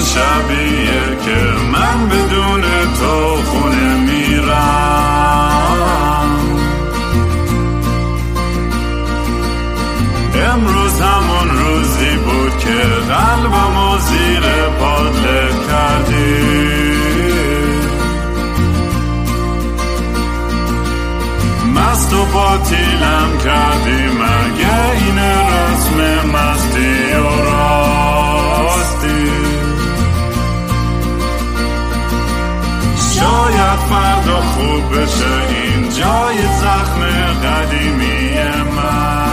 شبیه که من بدون تو بشه این جای زخم قدیمی من.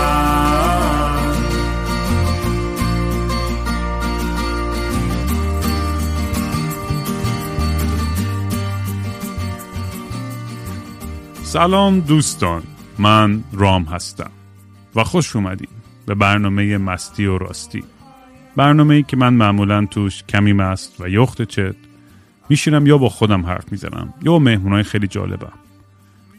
سلام دوستان من رام هستم و خوش اومدین به برنامه مستی و راستی. برنامه ای که من معمولا توش کمی مست و یخت چت میشینم یا با خودم حرف می‌زنم یا با مهمونای خیلی جالبم.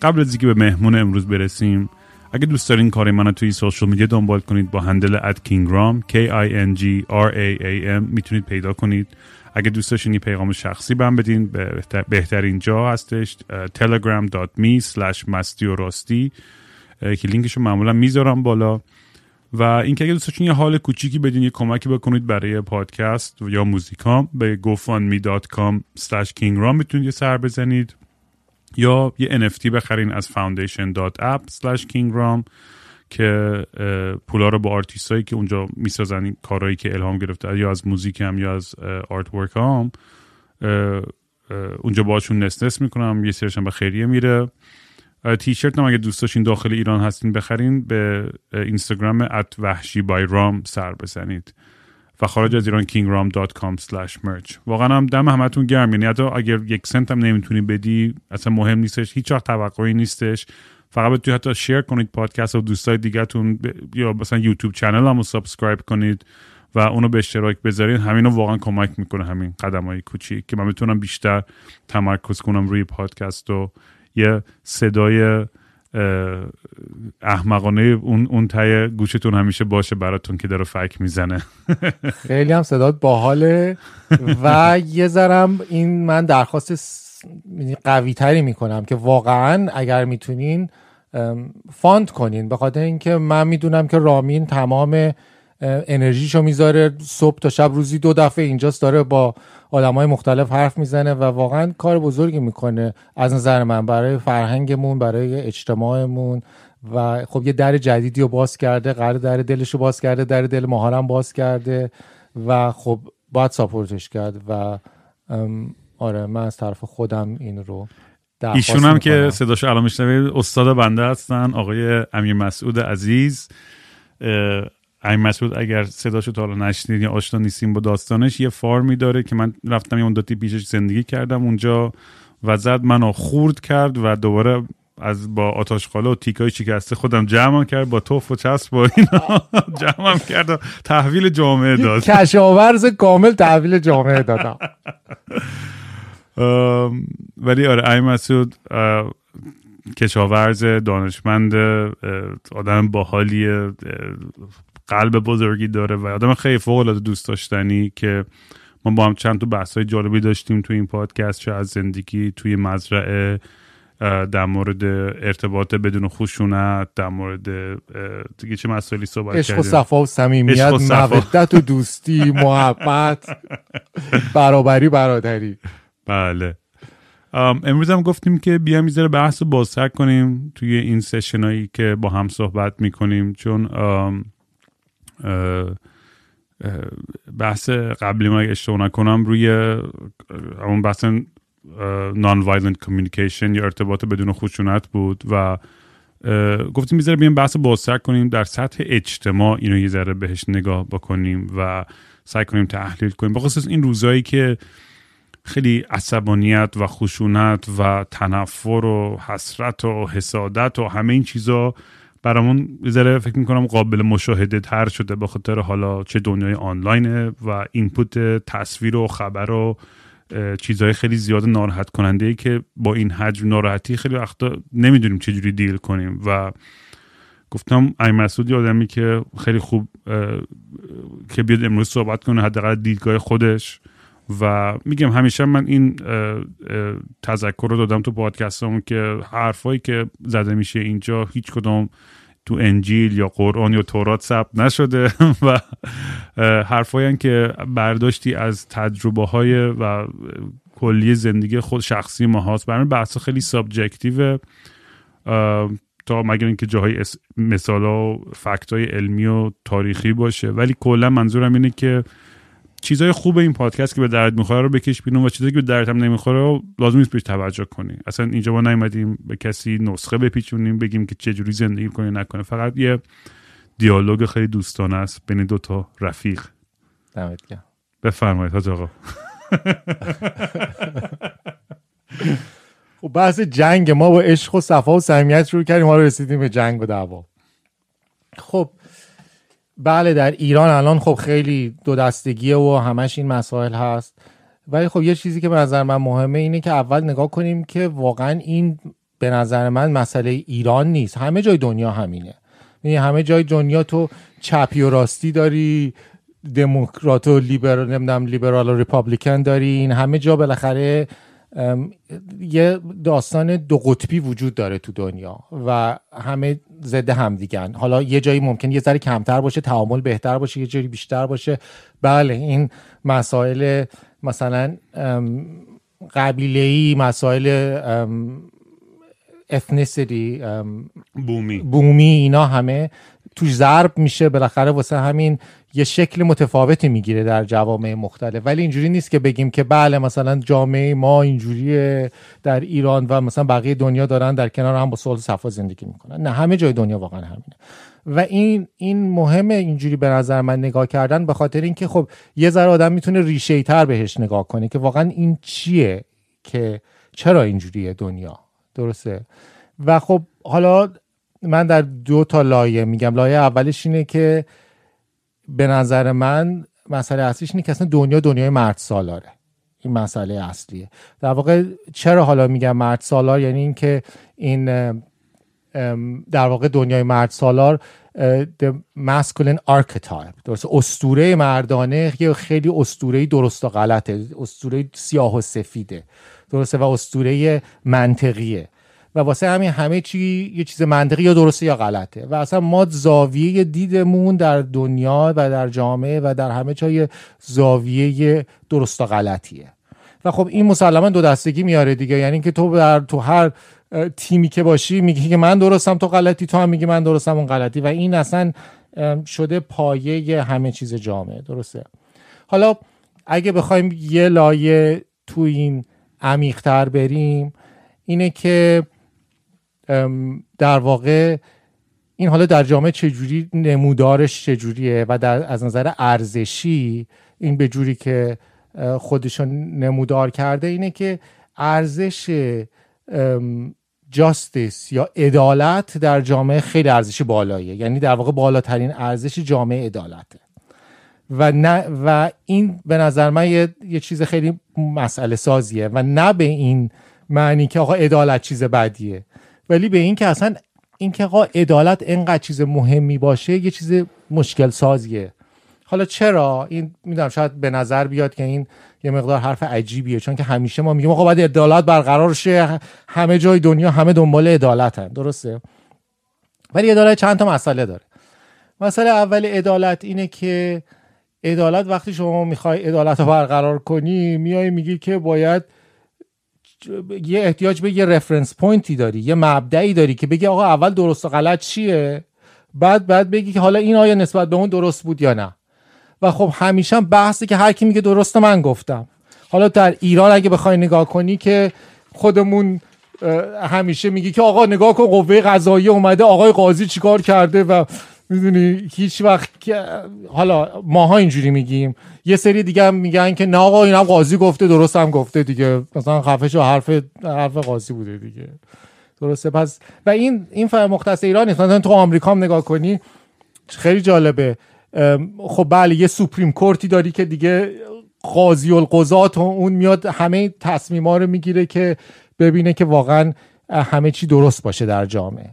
قبل از اینکه به مهمون امروز برسیم اگه دوست دارین کار منو توی سوشال میدیا دنبال کنید با هندل اد کینگرام K I N G R A A M می‌تونید پیدا کنید. اگه دوست داشتین یه پیغام شخصی بهم بدین بهتر بهترین جا هستش telegram.me slash که لینکشو معمولا می‌ذارم بالا. و اینکه اگه دوست داشتین یه حال کوچیکی بدین یه کمکی بکنید برای پادکست یا موزیکام به gofundme.com slash kingram می‌تونید یه سر بزنید یا یه NFT بخرین از foundation.app slash kingram که پولا رو با آرتیست هایی که اونجا می‌سازن این کارهایی که الهام گرفته یا از music هم یا از artwork هم اونجا باشون nست می‌کنم یه سرشم به خیریه میره. تیشرت هم اگه دوست داشتین داخل ایران هستین بخرین به اینستاگرام at وحشی by رام سر بزنید و خارج از ایران kingram.com merch. واقعا هم دم همتون گرم. یعنی حتی اگر یک سنت هم نمی‌تونی بدی اصلا مهم نیستش. هیچ وقت توقعی نیستش. فقط بتونید حتی share کنید پادکست و دوستای دیگهتون. یا مثلا یوتیوب channel هم رو subscribe کنید و اونو به اشتراک بذارید. همینو واقعا کمک می‌کنه همین قدم های کوچیک که من بتونم بیشتر تمرکز کنم روی پادکست و یه صدای احمقانه اون اون ته گوشتون همیشه باشه براتون که داره فک می‌زنه. خیلی هم صدات باحاله و یه ذرم این من درخواست قوی تری می‌کنم که واقعا اگر می‌تونین فاند کنین. به خاطر اینکه من می‌دونم که رامین تمام انرژیشو می‌ذاره صبح تا شب روزی دو دفعه اینجاست داره با های مختلف حرف می‌زنه و واقعا کار بزرگی می‌کنه از نظر من برای فرهنگمون برای اجتماعمون و خب یه در جدیدی رو باز کرده قرار در دلش رو باز کرده در دل ماهارم باز کرده و خب باید ساپورتش کرد و آره من از طرف خودم این رو ایشون هم که صداشو الان میشنوید استاد بنده هستن آقای امیر مسعود عزیز امیر مسعود اگر صداشو تا حالا نشنید یا آشنا نیستیم با داستانش یه فارمی داره که من رفتم یه مدتی پیشش زندگی کردم. اونجا و زد منو خورد کرد و دوباره از با آتاش خاله و تیکای شکسته خودم جمع کرد با توف و چسب با اینا. جمع کرد و تحویل جامعه داد. کشاورز کامل تحویل جامعه دادم ولی آره ای مسعود کشاورز دانشمند آدم باحالی قلب بزرگی داره و آدم خیلی فوق العاده دوست داشتنی که ما با هم چند تا بحث های جالبی داشتیم توی این پادکست چه از زندگی توی مزرعه در مورد ارتباط بدون خشونت در مورد دیگه چه مسائلی صحبت عشق و صفا و صمیمیت مودت و دوستی محبت برابری برادری. بله. امروز هم گفتیم که بیام می‌ذاره بحث رو بازتر کنیم توی این سشن هایی که با هم صحبت می‌کنیم چون بحث قبلی ما اشتباه نکنم روی اون بحث nonviolent communication یا ارتباط بدون خشونت بود و گفتیم یه ذره بیایم بحث بازتر کنیم در سطح اجتماع اینو یه ذره بهش نگاه بکنیم و سعی کنیم تحلیل کنیم. بخصوص این روزایی که خیلی عصبانیت و خشونت و تنفر و حسرت و حسادت و همه این چیزا برامون یه ذره فکر می‌کنم قابل مشاهده تر شده به خاطر حالا چه دنیای آنلاینه و input تصویر و خبر و چیزهای خیلی زیاد ناراحت کننده ای که با این حجم ناراحتی خیلی وقتا نمی‌دونیم چجوری دیل کنیم. و گفتم ای مسعودی آدمی که خیلی خوب که بیاد امروز صحبت کنه حداقل دیدگاه خودش. و میگم همیشه من این تذکر رو دادم تو پادکستمون که حرفایی که زده میشه اینجا هیچ کدوم تو انجیل یا قرآن یا تورات ثبت نشده و حرفایی که برداشتی از تجربه های و کلی زندگی خود شخصی ما هاست. برای بحث خیلی subjective ه تا مگر اینکه جاهای مثال و fact های علمی و تاریخی باشه. ولی کلا منظورم اینه که چیزای خوب این پادکست که به درد می‌خوره رو بکش بیرون و چیزایی که به درد هم نمی‌خوره لازم نیست بهش توجه کنی. اصلا اینجا ما نیومدیم به کسی نسخه بپیچونیم بگیم که چه جوری زندگی کنه نکنه. فقط یه دیالوگ خیلی دوستانه است بین دو تا رفیق. دمت گرم. بفرمایید حاج آقا. خب بحث جنگ ما با عشق و صفا و صمیمیت شروع کردیم ما رو رسیدیم به جنگ و دعوا. خب بله در ایران الان خب خیلی دو دستگیه و همش این مسائل هست. ولی خب یه چیزی که به نظر من مهمه اینه که اول نگاه کنیم که واقعا این به نظر من مسئله ایران نیست. همه جای دنیا همینه. یعنی همه جای دنیا تو چپی و راستی داری دموکرات و لیبرال نمی‌دونم لیبرال و ریپابلیکن دارین همه جا بالاخره یه داستان دو قطبی وجود داره تو دنیا و همه ضد هم دیگن حالا یه جایی ممکن یه ذره کمتر باشه تعامل بهتر باشه یه جایی بیشتر باشه. بله این مسائل مثلا قبیله ای مسائل اثنیسیتی بومی. بومی اینا همه توش ضرب میشه بالاخره واسه همین یه شکل متفاوتی می‌گیره در جوامع مختلف. ولی اینجوری نیست که بگیم که بله مثلا جامعه ما اینجوریه در ایران و مثلا بقیه دنیا دارن در کنار هم با صلح صفا زندگی می‌کنن. نه همه جای دنیا واقعا همینه. و این این مهمه اینجوری به نظر من نگاه کردن به خاطر اینکه خب یه ذره آدم می‌تونه ریشه تر بهش نگاه کنه که واقعا این چیه که چرا اینجوریه دنیا. درسته؟ و خب حالا من در دو تا لایه میگم. لایه اولش اینه که به نظر من مسئله اصلیش اینه که اصلا دنیا دنیای مرد سالاره. این مسئله اصلیه. در واقع چرا حالا میگم مرد سالار؟ یعنی اینکه این در واقع دنیای مرد سالار the masculine archetype درست استوره مردانه یه خیلی استوره درست و غلطه استوره سیاه و سفیده درسته و استوره منطقیه. و واسه همین همه چی یه چیز منطقی یا درسته یا غلطه. و اصلا ما زاویه دیدمون در دنیا و در جامعه و در همه جای زاویه درست و غلطیه. و خب این مسلما دو دستگی میاره دیگه. یعنی که تو در تو هر تیمی که باشی میگی که من درستم تو غلطی تو هم میگی من درستم اون غلطی. و این اصلا شده پایه همه چیز جامعه. درسته؟ حالا اگه بخوایم یه لایه تو این عمیقتر بریم اینه که در واقع این حالا در جامعه چجوری نمودارش چجوریه و در از نظر ارزشی این به جوری که خودشون نمودار کرده اینه که ارزش جاستیس یا عدالت در جامعه خیلی ارزش بالاییه. یعنی در واقع بالاترین ارزش جامعه عدالته. و نه و این به نظر من یه, یه چیز خیلی مسئله سازیه و نه به این معنی که آقا عدالت چیز بدیه. ولی به این که اصلا این که آقا عدالت انقدر چیز مهمی باشه یه چیز مشکل سازیه حالا چرا؟ این می‌دونم شاید به نظر بیاد که این یه مقدار حرف عجیبیه چون که همیشه ما میگیم آقا باید عدالت برقرار شه همه جای دنیا همه دنبال عدالت هم درسته؟ ولی عدالت چند تا مسئله داره. مسئله اول عدالت اینه که عدالت وقتی شما می‌خوای عدالت رو برقرار کنی میای میگی که باید یه احتیاج به یه رفرنس پوینتی داری یه مبدعی داری که بگی آقا اول درست و غلط چیه؟ بعد بعد بگی که حالا این آیا نسبت به اون درست بود یا نه. و خب همیشه بحثی که هر کی میگه درست من گفتم. حالا در ایران اگه بخوای نگاه کنی که خودمون همیشه میگی که آقا نگاه کن قوه قضاییه اومده آقای قاضی چیکار کرده و می‌دونی هیچ وقت حالا ماها اینجوری میگیم. یه سری دیگه هم میگن که نه آقا اینم قاضی گفته درست هم گفته دیگه. مثلا خفش و حرف حرف قاضی بوده دیگه. درسته؟ پس و این این مختص ایران نیست مثلا تو آمریکا هم نگاه کنی خیلی جالبه. خب بله یه سوپریم کورتی داری که دیگه قاضی القضات اون میاد همه تصمیما رو می‌گیره که ببینه که واقعا همه چی درست باشه در جامعه.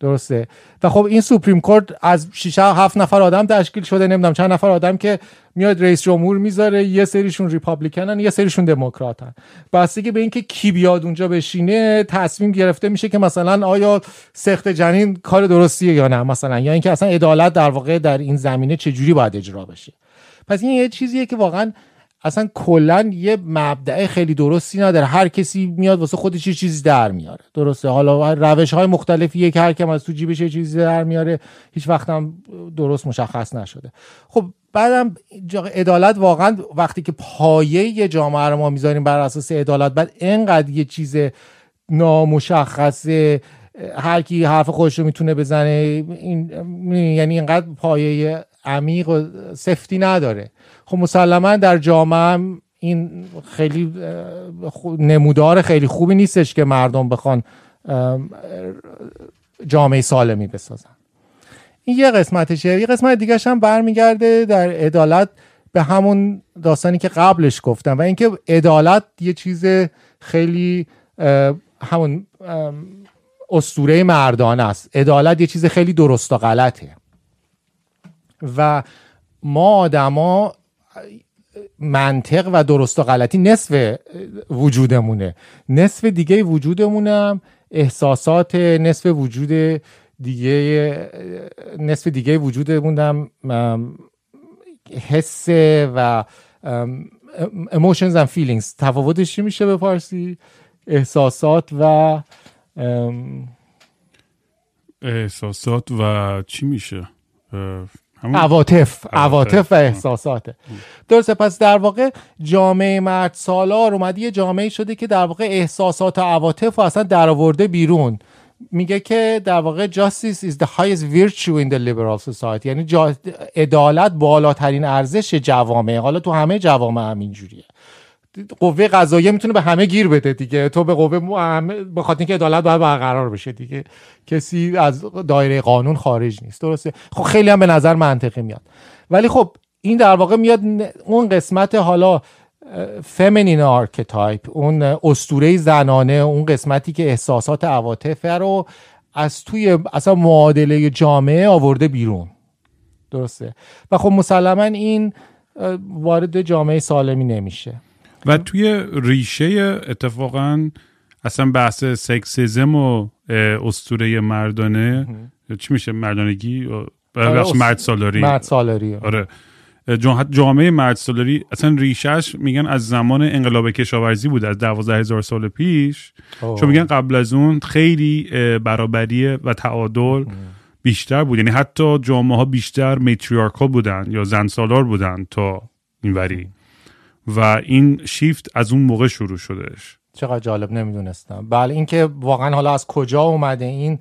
درسته. و خب این سوپریم کورت از 6 7 نفر آدم تشکیل شده نمی‌دونم چند نفر آدم که میاد رئیس جمهور می‌ذاره یه سریشون ریپابلیکنن یه سریشون دموکراتن. بستگی به اینکه کی بیاد اونجا بشینه تصمیم گرفته میشه که مثلا آیا سخت جنین کار درستیه یا نه مثلا. یا اینکه اصلا عدالت در واقع در این زمینه چجوری باید اجرا بشه. پس این یه چیزیه که واقعا اصلا کلا یه مبدع خیلی درستی نداره. هر کسی میاد واسه خودش یه چیزی در میاره. درسته؟ حالا روش های مختلفیه که هر کم از تو جیبش یه چیزی در میاره. هیچ وقت هم درست مشخص نشده. خب بعدم عدالت واقعا وقتی که پایه یه جامعه رو ما می‌ذاریم بر اساس عدالت بعد انقدر یه چیز نامشخصه هر کی حرف خودش رو می‌تونه بزنه این یعنی اینقدر پایه عمیق و سفتی نداره. خب مسلما در جامعه این خیلی نمودار خیلی خوبی نیستش که مردم بخوان جامعه سالمی بسازن. این یه قسمتشه. یه قسمت دیگه هم برمیگرده در عدالت به همون داستانی که قبلش گفتم و اینکه عدالت یه چیز خیلی همون استوره مردانه است. عدالت یه چیز خیلی درست و غلطه. و ما آدما منطق و درست و غلطی نصف وجودمونه. نصف دیگه وجودمونم احساسات نصف وجود دیگه نصف دیگه وجودمونم حس و emotions and feelings. تفاوتش چی میشه به فارسی؟ احساسات و احساسات و چی میشه؟ عواطف عواطف. و احساساته. درسته پس در واقع جامعه مرد سالار اومده یه جامعه شده که در واقع احساسات و عواطف و اصلا درآورده بیرون. میگه که در واقع justice is the highest virtue in the liberal society. یعنی عدالت بالاترین ارزش جوامع حالا تو همه جوامع همینجوریه قوه قضاییه می‌تونه به همه گیر بده دیگه. تو به قوه به خاطر اینکه عدالت باید برقرار بشه دیگه. کسی از دایره قانون خارج نیست. درسته؟ خب خیلی هم به نظر منطقی میاد. ولی خب این در واقع میاد اون قسمت حالا feminine archetype اون اسطوره زنانه اون قسمتی که احساسات عواطف رو از توی اصلا معادله جامعه آورده بیرون. درسته؟ و خب مسلما این وارد جامعه سالمی نمیشه. و توی ریشه اتفاقا اصلا بحث سکسیزم و استوره مردانه چی میشه مردانگی؟ آره مرد سالاری. مرد سالاری. آره. جامعه مرد سالاری اصلا ریشهش میگن از زمان انقلاب کشاورزی بود از دوازده هزار سال پیش. چون میگن قبل از اون خیلی برابری و تعادل بیشتر بود. یعنی حتی جامعه ها بیشتر matriarchal بودن یا زن سالار بودن تا اینوری. و این شیفت از اون موقع شروع شدهش. چقدر جالب نمی‌دونستم. بله اینکه واقعا حالا از کجا اومده این؟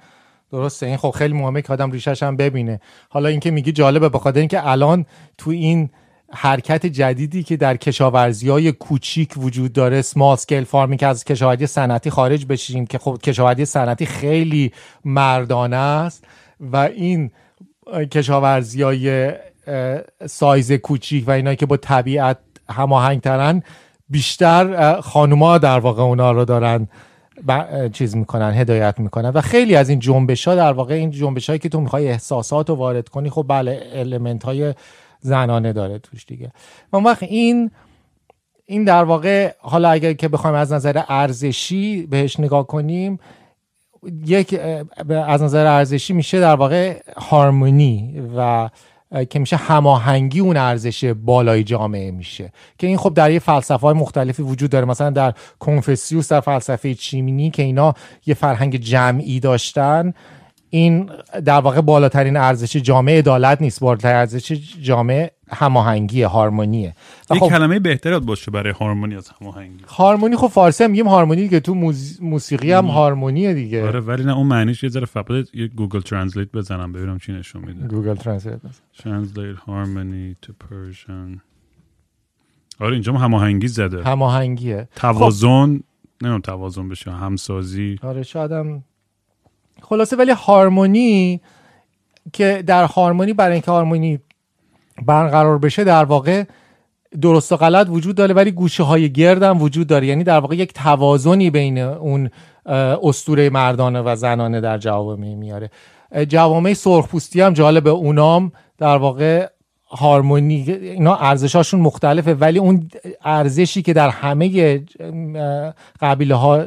درسته این خب خیلی مهمه که آدم ریشش هم ببینه. حالا اینکه میگی جالبه بخاطر اینکه الان تو این حرکت جدیدی که در کشاورزی های کوچیک وجود داره small scale farming که از کشاورزی صنعتی خارج بشیم که خب کشاورزی صنعتی خیلی مردانه است و این کشاورزی های سایز کوچیک و اینا که با طبیعت هماهنگ ترن بیشتر خانوما در واقع اونا رو دارن چیز می‌کنن هدایت می‌کنن. و خیلی از این جنبش ها در واقع این جنبش هایی که تو می‌خوای احساسات رو وارد کنی خب بله المنت های زنانه داره توش دیگه. اون وقت این این در واقع حالا اگر که بخوایم از نظر ارزشی بهش نگاه کنیم یک از نظر ارزشی میشه در واقع هارمونی و که میشه هماهنگی اون ارزش بالای جامعه میشه. که این خب در یه فلسفه های مختلفی وجود داره. مثلا در کنفسیوس در فلسفه چیمینی که اینا یه فرهنگ جمعی داشتن این در واقع بالاترین ارزش جامعه عدالت نیست. بالاترین ارزش جامعه هماهنگی هارمونیه. یه خب کلمه بهتر باشه برای هارمونی از هماهنگی. هارمونی خب فارسی هم میگیم هارمونی که تو موسیقی هم هارمونیه دیگه. آره ولی نه اون معنیش یه ذره فقط یه گوگل translate بزنم ببینم چی نشون میده. گوگل translate translate harmony to Persian. آره اینجا هماهنگی زده. هماهنگیه. توازن خب. نه توازن بشه همسازی. آره شاید خلاصه ولی هارمونی که در هارمونی برای اینکه هارمونی برقرار بشه در واقع درست و غلط وجود داره ولی گوشه های گرد هم وجود داره. یعنی در واقع یک توازنی بین اون استوره مردانه و زنانه در جوامع میاره. جوامع سرخپوستی هم جالب اونام در واقع هارمونی اینا ارزشاشون مختلفه ولی اون ارزشی که در همه قبیله ها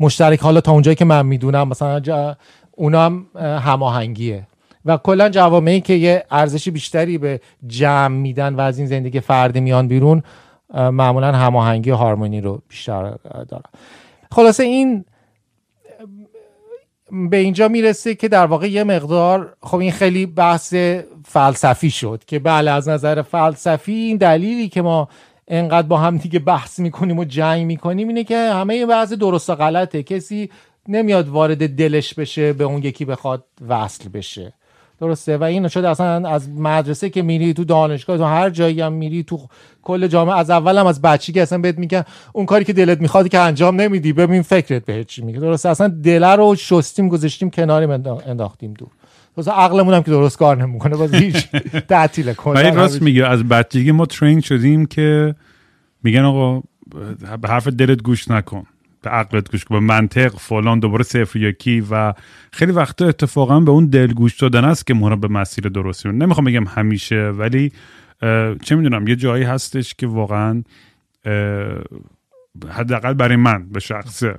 مشترک حالا تا اونجایی که من می‌دونم مثلا اونا هم هماهنگیه. و کلا جوامعی که یه ارزش بیشتری به جمع میدن و از این زندگی فردی میان بیرون معمولا هماهنگی هارمونی رو بیشتر دارن. خلاصه این به اینجا می‌رسه که در واقع یه مقدار خب این خیلی بحث فلسفی شد که بله از نظر فلسفی این دلیلی که ما انقدر با هم دیگه بحث می‌کنیم و جنگ می‌کنیم اینه که همه بحث درست و غلطه. کسی نمیاد وارد دلش بشه به اون یکی بخواد وصل بشه. درسته. و این شده اصلا از مدرسه که میری تو دانشگاه تو هر جایی هم میری تو کل جامعه از اول هم از که اصلا بهت میگن اون کاری که دلت می‌خواد که انجام نمیدی ببین فکرت بهت چی میگه. درسته اصلا دل رو شستیم گذاشتیم کناری انداختیم دور. واسه عقلمون هم که درست کار نمی‌کنه باز هیچ تعطیل کنه راست میگه از بچگی ما ترین شدیم که میگن آقا به حرف دلت گوش نکن. به عقلت گوش به منطق فلان دوباره صفر یکی و خیلی وقتا اتفاقا به اون دل گوش دادن است که ما به مسیر درستی نمی‌خوام بگم همیشه ولی چه می‌دونم یه جایی هستش که واقعا حداقل برای من به شخصه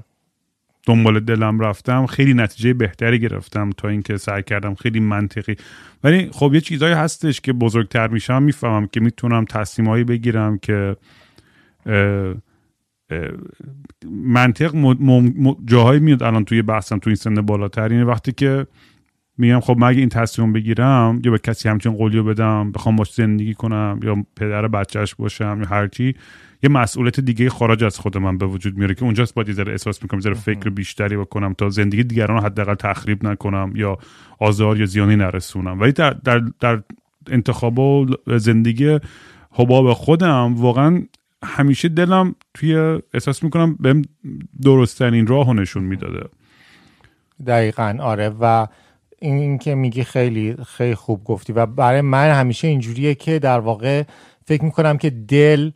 دنبال دلم رفتم خیلی نتیجه بهتری گرفتم تا اینکه سعی کردم خیلی منطقی. ولی خب یه چیزایی هستش که بزرگتر میشم می‌فهمم که می‌تونم تصمیمایی بگیرم که منطق جاهایی میاد الان توی بحثم توی این سن بالاتر. اینه وقتی که میگم خب مگه این تصمیم بگیرم یا به کسی همچین قولیو بدم بخوام باش زندگی کنم یا پدر بچهش باشم یا هرچی یه مسئولیت دیگه خارج از خود من به وجود میاره که اونجاست باید ذره احساس می‌کنم ذره فکر بیشتری بکنم تا زندگی دیگران رو حداقل تخریب نکنم یا آزار یا زیانی نرسونم. ولی در در در انتخاب و زندگی حباب خودم واقعا همیشه دلم توی احساس می‌کنم بهم درستترین راه نشون می‌داده. دقیقا آره. و این که میگی خیلی خیلی خوب گفتی. و برای من همیشه اینجوریه که در واقع فکر می‌کنم که دل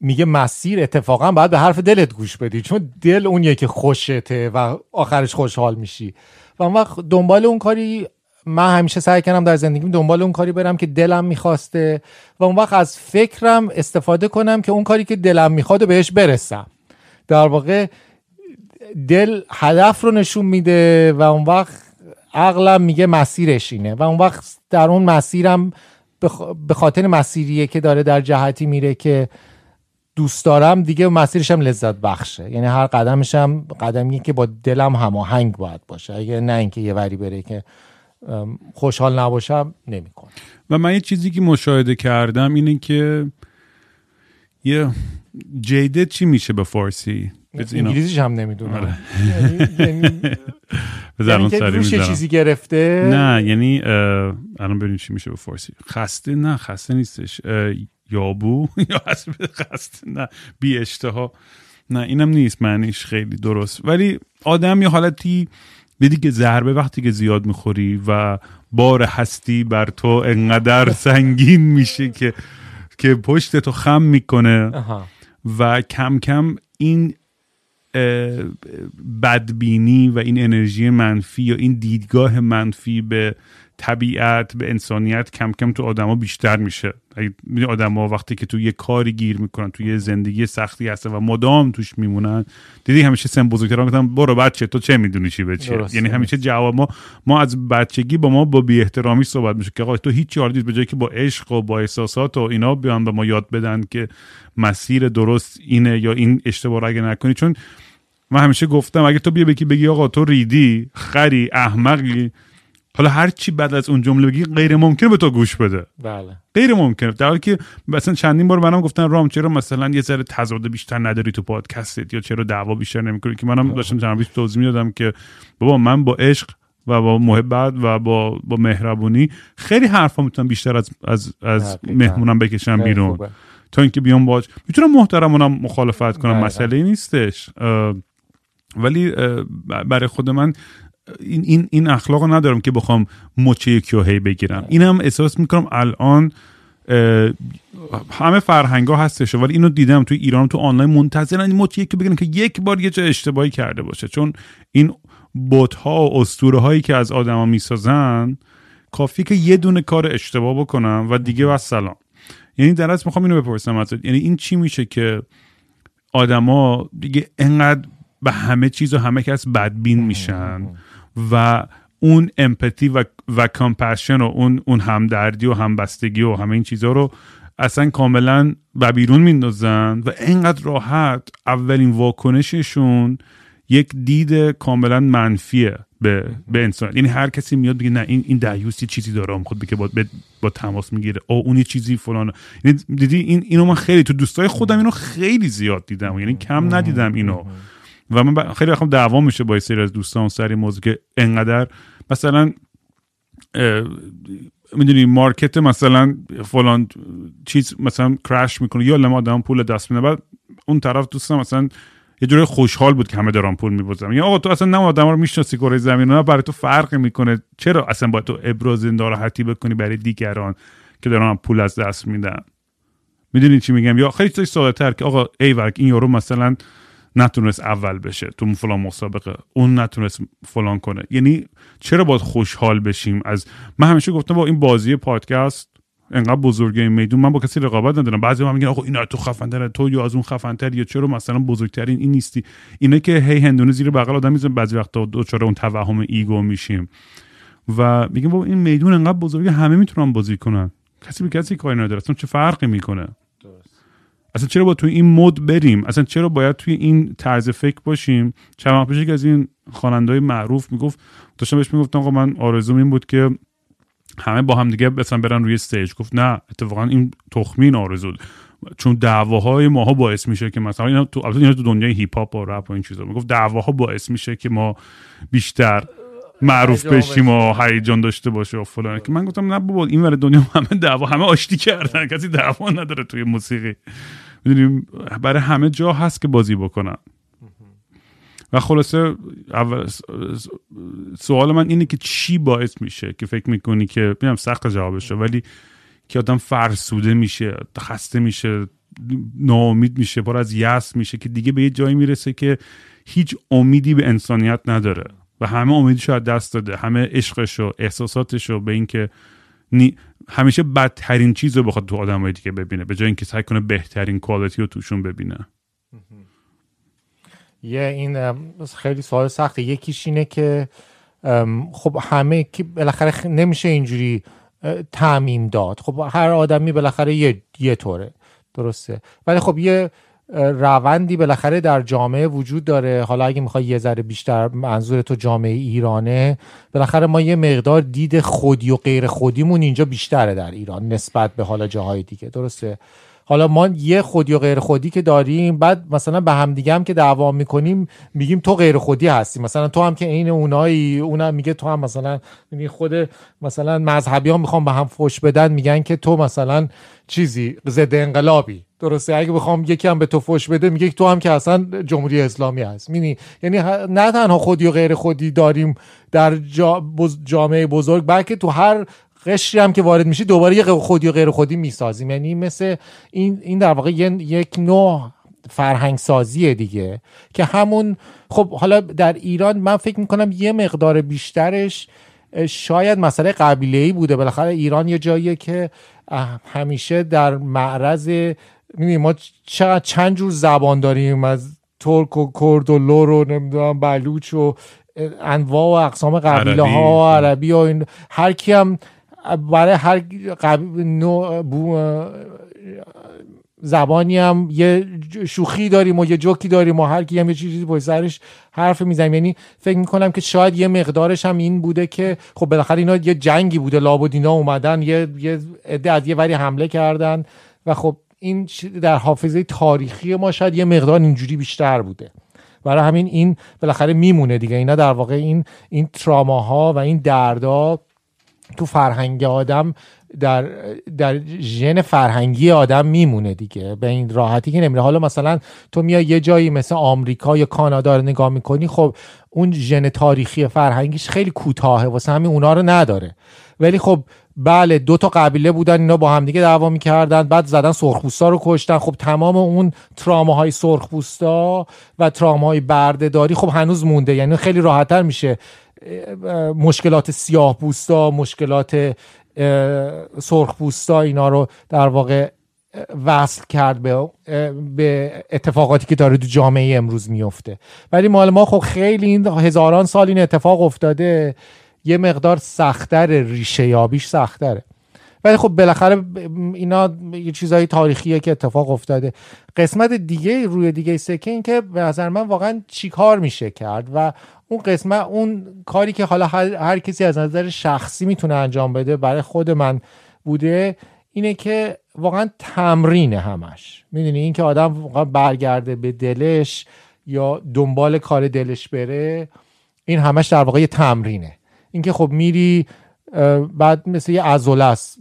میگه مسیر اتفاقا باید به حرف دلت گوش بدی. چون دل اونیه که خوشته و آخرش خوشحال میشی. و اون وقت دنبال اون کاری من همیشه سعی کردم در زندگیم دنبال اون کاری برم که دلم می‌خواسته و اون وقت از فکرم استفاده کنم که اون کاری که دلم می‌خواد بهش برسم. در واقع دل هدف رو نشون میده و اون وقت عقلم میگه مسیرش اینه و اون وقت در اون مسیرم به خاطر مسیریه که داره در جهتی میره که دوست دارم دیگه مسیرشم لذت بخشه. یعنی هر قدمشم قدمی که با دلم هماهنگ باید باشه. اگه نه اینکه یه وری بره که خوشحال نباشم نمی‌کنه و من یه چیزی که مشاهده کردم اینه که یه جیدت چی میشه به فارسی؟ انگلیسیش هم نمی‌دونم. آره. یعنی یعنی چیزی گرفته. نه یعنی الان ببینیم چی میشه به فارسی. خسته نه خسته نیستش. یابو یا خسته نه بی اشتها. نه اینم نیست معنیش خیلی درست. ولی آدم یه حالتی دیدی که ضربه وقتی که زیاد می‌خوری و بار هستی بر تو انقدر سنگین میشه که که پشت تو خم می‌کنه. و کم کم این بدبینی و این انرژی منفی یا این دیدگاه منفی به طبیعت به انسانیت کم کم تو آدما بیشتر میشه. آدما وقتی که تو یه کاری گیر می‌کنن تو یه زندگی سختی هست و مدام توش میمونن دیدی همیشه سن بزرگتران گفتن برو بچه تو چه می‌دونی چی به چه یعنی همیشه جواب ما ما از بچگی با ما با بی احترامی صحبت میشه که آقا تو هیچ یاری به جایی که با عشق و با احساسات و اینا بیان به ما یاد بدن که مسیر درست اینه یا این اشتباه اگه نکنی. چون من همیشه گفتم اگه تو بیا بگی بگی آقا تو ریدی خری احمقی حالا هر چی بعد از اون جمله بگی غیر ممکنه به تو گوش بده. بله. غیر ممکنه در حالی که مثلا چندین بار منم گفتن رام چرا مثلا یه ذره تضاد بیشتر نداری تو پادکستت یا چرا دعوا بیشتر نمی‌کنی؟ که منم داشتم چند توضیح می‌دادم که بابا من با عشق و با محبت و با با مهربونی خیلی حرفا می‌تونم بیشتر از از از مهمونم بکشم بیرون. تا اینکه بیام باج می‌تونم محترمونم مخالفت کنم. مسئله نیستش. ولی برای خود من این این این اخلاق ندارم که بخوام مچه یکی هی بگیرم. اینم احساس می‌کنم الان همه فرهنگ ها هستش ولی اینو دیدم توی ایران تو آنلاین منتظرن موت یکی بگن که یک بار یه جا اشتباهی کرده باشه. چون این بوت ها و اسطوره هایی که از آدما می‌سازن کافی که یه دونه کار اشتباه بکنم و دیگه و سلام. یعنی در اصل می‌خوام اینو بپرسم ازت. یعنی این چی میشه که آدما دیگه انقدر به همه چیز و همه کس بدبین میشن؟ و اون امپاتی و, و کامپشن و اون اون همدردی و همبستگی و همه این چیزها رو اصلا کاملا به بیرون میندازن و انقدر راحت اولین واکنششون یک دید کاملا منفیه به به انسان. یعنی هر کسی میاد بگه نه این این دعیوس چیزی داره. خود بگه با, با تماس می‌گیره. او اون چیزی فلان. یعنی دیدی این اینو من خیلی تو دوستای خودم اینو خیلی زیاد دیدم. یعنی کم ندیدم اینو. و من خیلی وقت دعوا میشه با سری از دوستان سر این موضوع که انقدر مثلا می‌دونی مارکت مثلا فلان چیز مثلا کرش می‌کنه یا لما آدم پول دست میده. بعد اون طرف دوستم مثلا یه جوری خوشحال بود که همه دارن پول میبازم یا آقا تو اصلا نه آدم رو می‌شناسی کره زمین نه برای تو فرق می‌کنه. چرا اصلا باید تو ابراز ناراحتی بکنی برای دیگران که دارن پول از دست میدن؟ می‌دونی چی میگم؟ یا خیلی چیز ساده تر که آقا ای ول این یارو مثلا نتونست اول بشه. تو فلان مسابقه. اون نتونست فلان کنه. یعنی چرا باید خوشحال بشیم؟ از من همیشه گفتم با این بازی پادکست انقدر بزرگه این میدون. من با کسی رقابت ندارم. بعضی هم میگن آقا اینا تو خفنتره یا تو یا از اون خفنتر یا چرا مثلا بزرگترین؟ این نیستی. اینه که هی هندونه زیر بغل آدم می‌زنه بعضی وقتا دچار اون توهم ego میشیم. و میگیم بابا این میدون انقدر بزرگه. همه می‌تونن بازی کنن. کسی به کسی کاری نداره. چه فرقی می‌کنه؟ اصلا چرا با توی این mode بریم؟ اصلا چرا باید توی این طرز فکر باشیم؟ چند پیش از این خواننده معروف می‌گفت داشتم بهش می‌گفتم آقا من آرزوم این بود که همه با هم دیگه مثلا برن روی stage گفت نه اتفاقا این تخمی‌ترین آرزو چون دعواهای ماها باعث میشه که مثلا اینا تو البته تو دنیای hip hop و rap و این چیزا. می‌گفت دعواها باعث میشه که ما بیشتر معروف بشیم و هیجان داشته باشه و فلان. که من گفتم نه بابا این ور دنیا همه دعوا همه آشتی کردن. کسی دعوا نداره توی موسیقی. می‌دونیم برای همه جا هست که بازی بکنن. و خلاصه اول سوال من اینه که چی باعث میشه که فکر می‌کنی که می‌دونم سخت جوابشه ولی که آدم فرسوده میشه خسته میشه ناامید میشه پر از یس میشه که دیگه به یه جایی می‌رسه که هیچ امیدی به انسانیت نداره. و همه امیدش از دست داده. همه عشقش و احساساتش رو به اینکه نی... همیشه بدترین چیز رو بخواد تو آدمایی دیگه ببینه به جای اینکه سعی کنه بهترین کوالیتی رو توشون ببینه. یه این خیلی سوال سخته. یکیش اینه که خب همه که بالاخره نمیشه اینجوری تعمیم داد. خب هر آدمی بالاخره یه, یه طوره. درسته. ولی خب یه روندی بالاخره در جامعه وجود داره. حالا اگه می‌خوای یه ذره بیشتر منظور تو جامعه ایرانه بالاخره ما یه مقدار دید خودی و غیر خودیمون اینجا بیشتره در ایران نسبت به حالا جاهای دیگه. درسته؟ حالا ما یه خودی و غیر خودی که داریم بعد مثلا به هم دیگه هم که دعوا می‌کنیم میگیم تو غیر خودی هستی. مثلا تو هم که عین اونایی اونم میگه تو هم مثلا خود مثلا مذهبی ها می‌خوام به هم فوش بدن میگن که تو مثلا چیزی ضد انقلابی. درسته؟ اگه بخوام یکی هم به تو فوش بده میگه تو هم که اصلا جمهوری اسلامی هست. مینی یعنی نه تنها خودی و غیر خودی داریم در جامعه بزرگ بلکه تو هر قشری هم که وارد میشی دوباره یه خودی و غیر خودی می‌سازیم. یعنی مثل این این در واقع یک نوع فرهنگ سازیه دیگه که همون خب حالا در ایران من فکر می‌کنم یه مقدار بیشترش شاید مسئله قبیله ای بوده. بالاخره ایران یه جاییه که همیشه در معرض می‌دونی ما چقدر چند جور زبان داریم از ترک و کرد و لور و نمی‌دونم بلوچ و انواع و اقسام قبیله ها و عربی و این هر کی هم برای هر نوع زبانی هم یه شوخی داریم و یه جوکی داریم و هر کی هم یه چیزی پشت سرش حرف می‌زنیم. یعنی فکر می‌کنم که شاید یه مقدارش هم این بوده که خب بالاخره اینا یه جنگی بوده. لابد اینا اومدن یه یه عده از یه وری حمله کردن و خب این در حافظه تاریخی ما شاید یه مقدار اینجوری بیشتر بوده. برای همین این بالاخره میمونه دیگه. اینا در واقع این این تراماها و این دردا تو فرهنگ آدم در در ژن فرهنگی آدم میمونه دیگه. به این راحتی که نمیره. حالا مثلا تو میای یه جایی مثل آمریکا یا کانادا رو نگاه می‌کنی خب اون ژن تاریخی فرهنگیش خیلی کوتاهه. واسه همین اونا رو نداره. ولی خب بله دو تا قبیله بودن اینا با همدیگه دعوا می‌کردن. بعد زدن سرخپوستا رو کشتن. خب تمام اون تراماهای سرخپوستا و تراماهای بردهداری خب هنوز مونده. یعنی خیلی راحتتر میشه. مشکلات سیاه پوستا مشکلات سرخپوستا اینا رو در واقع وصل کرد به, به اتفاقاتی که داره تو جامعه امروز میفته ولی مال ما خب خیلی این هزاران سال این اتفاق افتاده. یه مقدار سختتر ریشه یابیش سختره ولی خب بالاخره اینا یه چیزهای تاریخیه که اتفاق افتاده. قسمت دیگه روی دیگه سکه این که به نظر من واقعا چیکار میشه کرد و اون قسمت اون کاری که حالا هر, کسی از نظر شخصی می‌تونه انجام بده برای خود من بوده اینه که واقعا تمرین همش. می‌دونی؟ این که آدم واقعا برگرده به دلش یا دنبال کار دلش بره این همش در واقع یه تمرینه. اینکه خب میری بعد مثل یه ازوله است.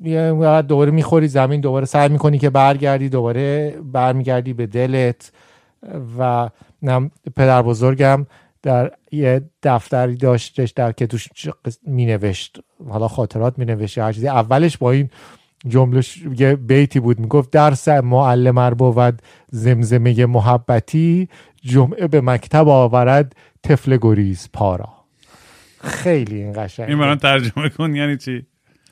دوباره می‌خوری زمین دوباره سعی می‌کنی که برگردی دوباره برمیگردی به دلت. و پدر بزرگم در یه دفتری داشتش در که توش مینوشت. حالا خاطرات مینوشت هر چیزی. اولش با این جمله یه بیتی بود. می‌گفت درس معلم بود زمزمه محبتی جمعه به مکتب آورد طفل گریز پارا. خیلی این قشنگ این برام ترجمه کن یعنی چی؟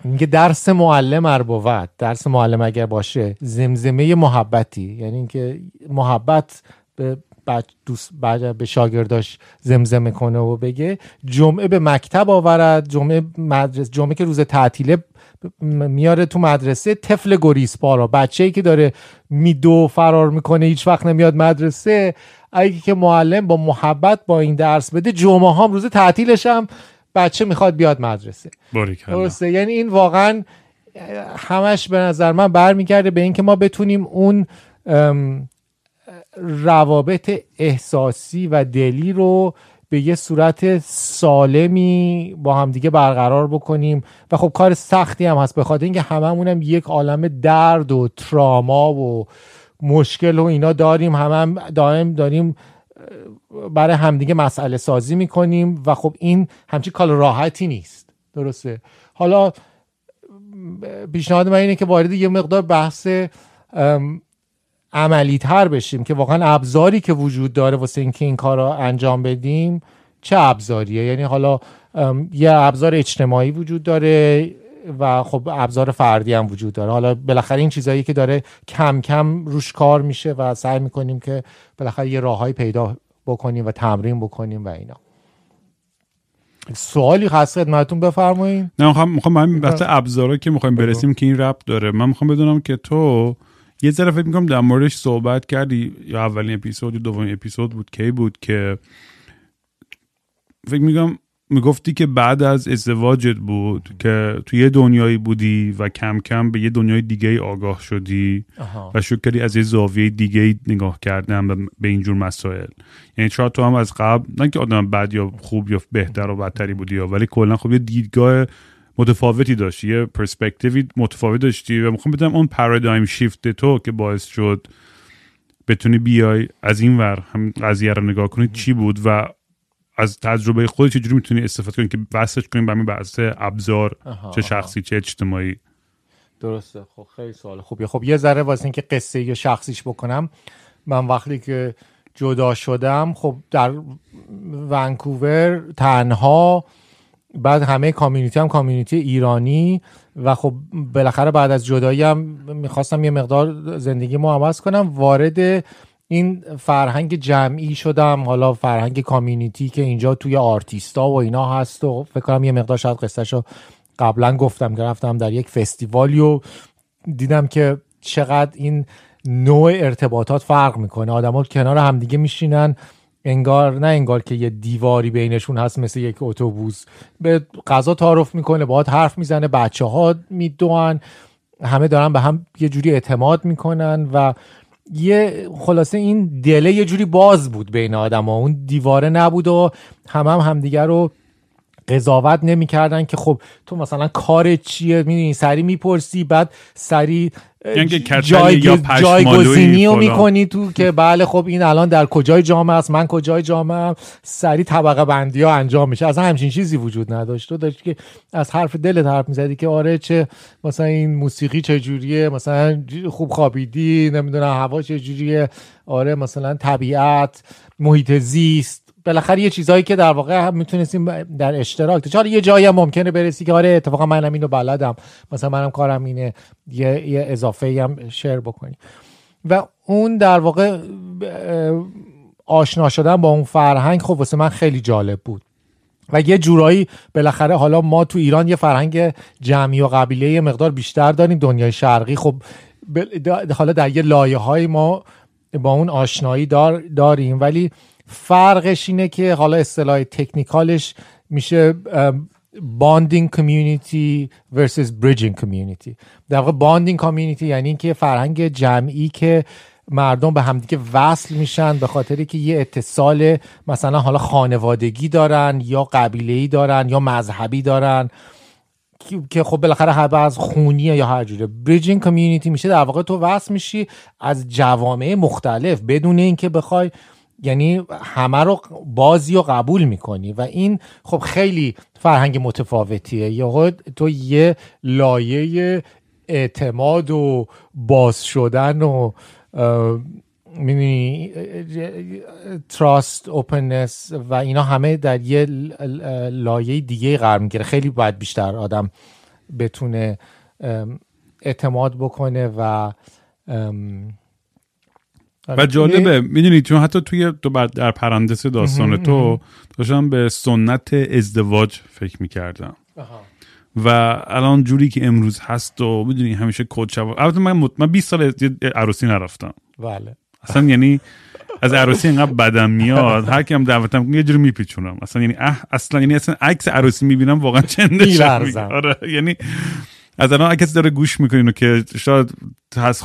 میگه درس معلم بود درس معلم اگر باشه زمزمه محبتی. یعنی اینکه محبت به دوست به شاگرداش زمزمه کنه و بگه جمعه به مکتب آورد جمعه مدرسه جمعه که روز تعطیله میاره تو مدرسه طفل گریسپا بچه ای که داره میدو فرار می‌کنه هیچ وقت نمیاد مدرسه اگه که معلم با محبت با این درس بده جمعه هم روز تعطیلش هم بچه می‌خواد بیاد مدرسه. درسته؟ یعنی این واقعا همش به نظر من برمیگرده به اینکه ما بتونیم اون روابط احساسی و دلی رو به یه صورت سالمی با همدیگه برقرار بکنیم. و خب کار سختی هم هست به خاطر اینکه هممونم یک عالم درد و تراما و مشکل و اینا داریم. همم هم دائم داریم برای همدیگه مسئله سازی می‌کنیم و خب این همچی کار راحتی نیست. درسته؟ حالا پیشنهاد من اینه که وارد یه مقدار بحث عملی تر بشیم که واقعا ابزاری که وجود داره واسه اینکه این کار رو انجام بدیم چه ابزاریه؟ یعنی حالا یه ابزار اجتماعی وجود داره و خب ابزار فردی هم وجود داره. حالا بالاخره این چیزایی که داره کم کم روش کار میشه و سعی می‌کنیم که بالاخره یه راههایی پیدا بکنیم و تمرین بکنیم و اینا. سوالی هست خدمتتون بفرمایید نه می‌خوام می‌خوام من بحث ابزارا که می‌خوایم برسیم که این رپ داره. من می‌خوام بدونم که تو یه ذره فکر می‌کنم در موردش صحبت کردی. یا اولین اپیزود یا دومین اپیزود بود کی بود که فکر می‌کنم می‌گفتی که بعد از ازدواجت بود که تو یه دنیایی بودی و کم کم به یه دنیای دیگه آگاه شدی و شکری از یه زاویه دیگه نگاه کردن به اینجور مسائل. یعنی شاید تو هم از قبل نه که آدم بد یا خوب یا بهتر و بدتری بودی یا ولی کلا خب یه دیدگاه متفاوتی داشتی یه پرسپکتیوی متفاوت داشتی و می‌خوام بدم اون پارادایم شیفت تو که باعث شد بتونی بیای از این ور هم قضیه رو نگاه کنی چی بود و از تجربه خودت چجوری می‌تونی استفاده کنی که وصلش کنی به همین بحث ابزار چه شخصی چه اجتماعی؟ درسته. خب خیلی سوال خوبیه. خب یه ذره واسه اینکه قصه یا شخصیش بکنم من وقتی که جدا شدم خب در ونکوور تنها بعد همه کامیونیتی هم کامیونیتی ایرانی و خب بالاخره بعد از جدایی هم می‌خواستم یه مقدار زندگی ما عوض کنم. وارد این فرهنگ جمعی شدم حالا فرهنگ کامیونیتی که اینجا توی آرتیستا و اینا هست و فکر کنم یه مقدار شاید قصهشو قبلا گفتم که رفتم در یک فستیوالی و دیدم که چقدر این نوع ارتباطات فرق می‌کنه. آدما کنار همدیگه میشینن انگار نه انگار که یه دیواری بینشون هست مثل یک اتوبوس. به غذا تعارف می‌کنه باهات حرف می‌زنه بچه ها میدوان همه دارن به هم یه جوری اعتماد می‌کنن و یه خلاصه این دله یه جوری باز بود بین آدم ها. اون دیواره نبود و هم هم همدیگر رو قضاوت نمی‌کردن که خب تو مثلا کار چیه می‌دونی سری می‌پرسی بعد سری یعنی کچلی یا جایگزینی رو. می‌کنی تو که بله خب این الان در کجای جامعه است من کجای جامعه ام؟ سری طبقه بندی ها انجام میشه. اصلا همچین چیزی وجود نداشت. تو داشتی که از حرف دلت حرف می‌زدی که آره چه مثلا این موسیقی چه جوریه مثلا خوب خوابیدی نمی‌دونم هوا چه جوریه آره مثلا طبیعت محیط زیست. بالاخره یه چیزهایی که در واقع می‌تونستیم در اشتراک چرا یه جایی هم ممکنه برسی که آره اتفاقا منم اینو بلدم. مثلا منم کارم اینه. یه, یه اضافه هم شیر بکنی. و اون در واقع آشنا شدن با اون فرهنگ خب واسه من خیلی جالب بود. و یه جورایی بالاخره حالا ما تو ایران یه فرهنگ جمعی و قبیله یه مقدار بیشتر داریم دنیای شرقی. خب حالا در یه لایه های ما با اون آشنایی دار داریم. ولی فرقش اینه که حالا اصطلاح تکنیکالش میشه باندینگ کمیونیتی versus bridging community در واقع bonding community یعنی اینکه فرهنگ جمعی که مردم به همدیگه وصل میشن به خاطری که یه اتصال مثلا حالا خانوادگی دارن یا قبیله دارن یا مذهبی دارن که- که خب بالاخره هر از خونیه یا هر جوره bridging community میشه در واقع تو وصل میشی از جوامع مختلف بدون اینکه بخوای یعنی همه رو بازی و قبول می‌کنی و این خب خیلی فرهنگ متفاوتیه. یا تو یه لایه اعتماد و باز شدن و می‌دونی تراست اوپننس و اینا همه در یه لایه دیگه قرار می‌گیره. خیلی باید بیشتر آدم بتونه اعتماد بکنه و و جالبه. می‌دونی چون حتی توی تو در پرندس داستان تو داشتم به سنت ازدواج فکر می‌کردم. و الان جوری که امروز هست و می‌دونی همیشه کد شب البته من مط- من 20 سال عروسی نرفتم. بله. اصلا یعنی از عروسی اینقدر بدم میاد هر کیم دعوتم کنه یه جوری میپیچونم. اصلا یعنی اصلا یعنی اصلا عکس عروسی می‌بینم واقعا چنده می‌لرزم. آره یعنی از الان کسی داره گوش می‌کنین که شاید از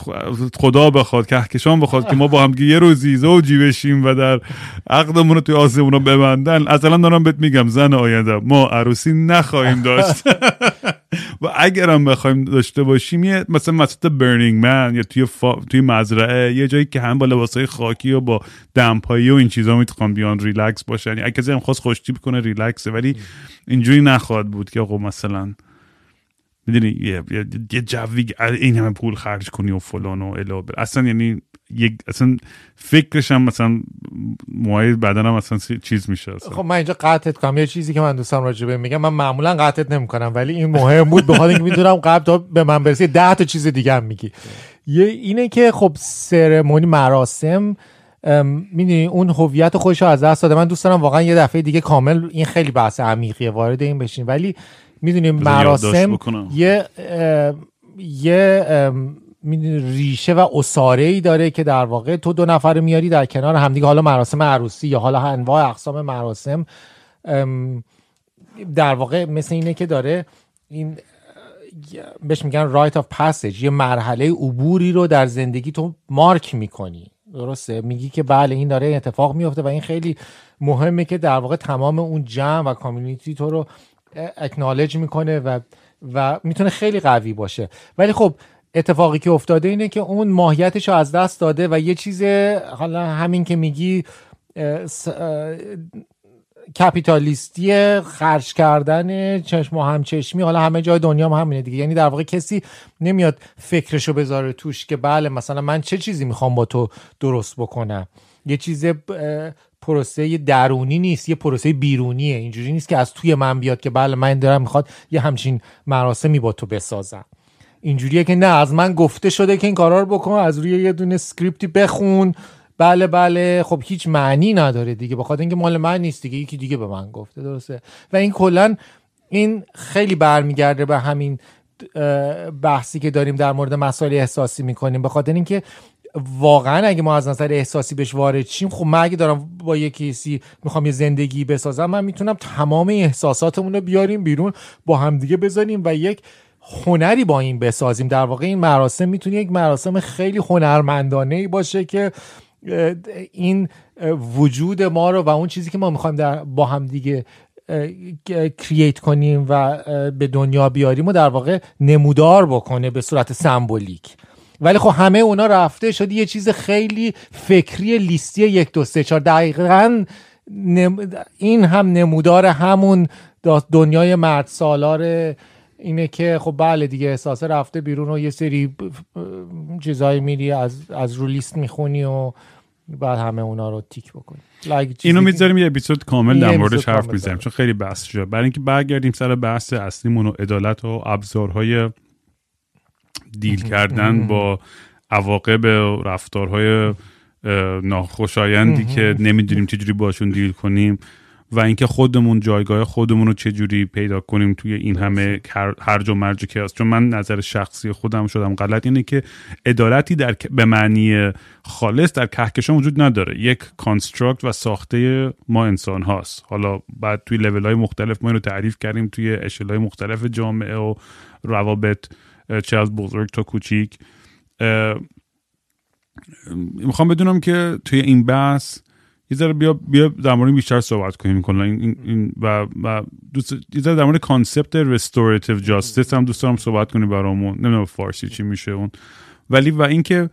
خدا بخواد کهکشان بخواد که ما با هم یه روزی زوجی بشیم و در عقدمون رو توی آسمون رو ببندن. از الان دارم بهت میگم زن آینده ما عروسی نخواهیم داشت. و اگرم بخوایم داشته باشیم یه مثلا مسجد برنینگ من یا توی فا... توی مزرعه یه جایی که هم با لباسای خاکی و با دمپایی و این چیزا می‌تونن بیان ریلکس باشن. اگه کسی هم خواست خوشتیپ کنه ریلکسه. ولی اینجوری نخواهد بود که آقا مثلا می‌دونی یه, یه, یه جوی این همه پول خرج کنی و فلان و الا بر. اصلا یعنی یک اصلا فکرش هم مثلا موهای بدنم اصلا چیز میشه اصلا. خب من اینجا قطعت کنم یه چیزی که من دوستم راجع به میگم من معمولا قطعت نمی‌کنم ولی این مهم بود بخاطر اینکه می‌دونم قبل تا به من برسی ده تا چیز دیگه هم میگی یه اینه که خب سرمونی مراسم می‌دونی اون هویت خودش رو از دست داده من دوست دارم واقعا یه دفعه دیگه کامل این خیلی بحث عمیقیه وارد این بشین ولی می‌دونی مراسم یه یه می‌دونی ریشه و اساره ای داره که در واقع تو دو نفر میاری در کنار همدیگه. حالا مراسم عروسی یا حالا انواع اقسام مراسم در واقع مثل اینه که داره این بهش میگن rite of passage یه مرحله عبوری رو در زندگی تو مارک می‌کنی. درسته؟ میگی که بله این داره اتفاق میفته و این خیلی مهمه که در واقع تمام اون جمع و community تو رو acknowledge می‌کنه و و می‌تونه خیلی قوی باشه. ولی خب اتفاقی که افتاده اینه که اون ماهیتش رو از دست داده و یه چیز حالا همین که میگی کپیتالیستی خرج کردن چشم و همچشمی. حالا همه جای دنیا هم همینه دیگه. یعنی در واقع کسی نمیاد فکرشو بذاره توش که بله مثلا من چه چیزی می‌خوام با تو درست بکنم؟ یه چیز پروسه درونی نیست یه پروسه بیرونیه. اینجوری نیست که از توی من بیاد که بله من دارم می‌خواد یه همچین مراسمی با تو بسازم. اینجوریه که نه از من گفته شده که این کارا رو بکن از روی یه دونه سکریپتی بخون. بله بله. خب هیچ معنی نداره دیگه بخاطر اینکه مال من نیست دیگه یکی دیگه به من گفته درسته؟ و این کلا این خیلی برمیگرده به همین بحثی که داریم در مورد مسائل احساسی می‌کنیم. به خاطر اینکه واقعا اگه ما از نظر احساسی بهش وارد شیم خب من اگه دارم با یه کسی می‌خوام یه زندگی بسازم من می‌تونم تمام احساساتمون رو بیاریم بیرون با همدیگه بذاریم و یک هنری با این بسازیم. در واقع این مراسم می‌تونه یک مراسم خیلی هنرمندانه باشه که این وجود ما رو و اون چیزی که ما می‌خوایم در با هم دیگه کرییت کنیم و به دنیا بیاریم و در واقع نمودار بکنه به صورت سمبولیک. ولی خب همه اونا رفته شد یه چیز خیلی فکری لیستی یک دو سه چهار. دقیقا این هم نمودار همون دنیای مرد سالار اینه که خب بله دیگه احساسه رفته بیرون و یه سری چیزایی میری از, از رو لیست می‌خونی و بعد همه اونا رو تیک بکنی. اینو می‌ذاریم یه اپیزود کامل در موردش حرف می‌زنیم چون خیلی بحث شده برای اینکه برگردیم سر بحث اصلیمون و عدالت و ابزارهای دیل کردن با عواقب رفتارهای ناخوشایندی که نمی‌دونیم چجوری باشون دیل کنیم و اینکه خودمون جایگاه خودمون رو چجوری پیدا کنیم توی این همه هرج و مرج که هست. چون من نظر شخصی خودم شدم. غلط اینه که عدالتی در به معنی خالص در کهکشان وجود نداره. یک کانستراکت و ساخته ما انسان هاست حالا بعد توی لول های مختلف ما این رو تعریف کردیم. توی اشل های مختلف جامعه و روابط چه از بزرگ تا کوچیک. می‌خوام بدونم که توی این بحث یه ذره بیا بیا در مورد بیشتر صحبت کنیم. کلا این, این و و دوست یه ذره در مورد concept restorative justice هم دوست دارم صحبت کنیم برامون. نمی‌دونم فارسی چی میشه اون. ولی و اینکه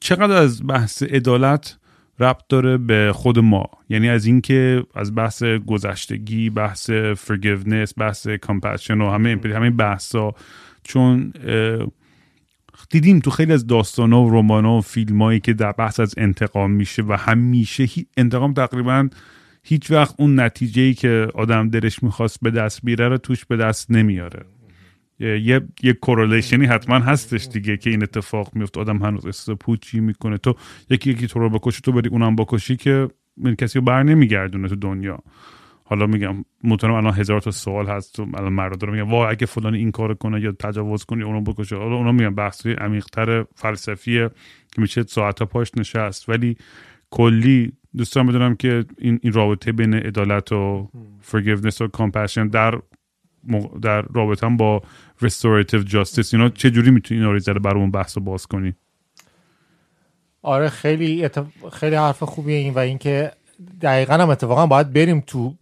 چقدر از بحث عدالت ربط داره به خود ما؟ یعنی از اینکه از بحث گذشتگی بحث forgiveness بحث compassion و همه همه بحثا چون دیدیم تو خیلی از داستان و رمان و فیلم هایی که در بحث از انتقام میشه و همیشه انتقام تقریبا هیچ وقت اون نتیجه ای که آدم درش می‌خواست به دست بیاره رو توش به دست نمیاره. یه یه کورولیشنی حتما هستش دیگه که این اتفاق میفته آدم هنوز استپوچی می‌کنه. تو یکی یکی تو رو بکشی تو بری اونم بکشی که کسی رو بر نمیگردونه تو دنیا. حالا میگم مطمئنم الان هزار تا سوال هست تو الان مرد دارم میگم وا اگه فلان این کار کنه یا تجاوز کنه اونو بکشه. حالا اونا میگم بحثی عمیق‌تر فلسفیه که میشه ساعت پاش نشست. ولی کلی دوستان بدونم که این, این رابطه بین عدالت و forgiveness و compassion در در رابطه هم با restorative justice اینا چه جوری می‌تونی اینا رو زده برامون بحث رو باز کنی؟ آره خیلی خیلی حرف خوبیه این و اینکه دقیقا هم اتفاقا باید بریم تو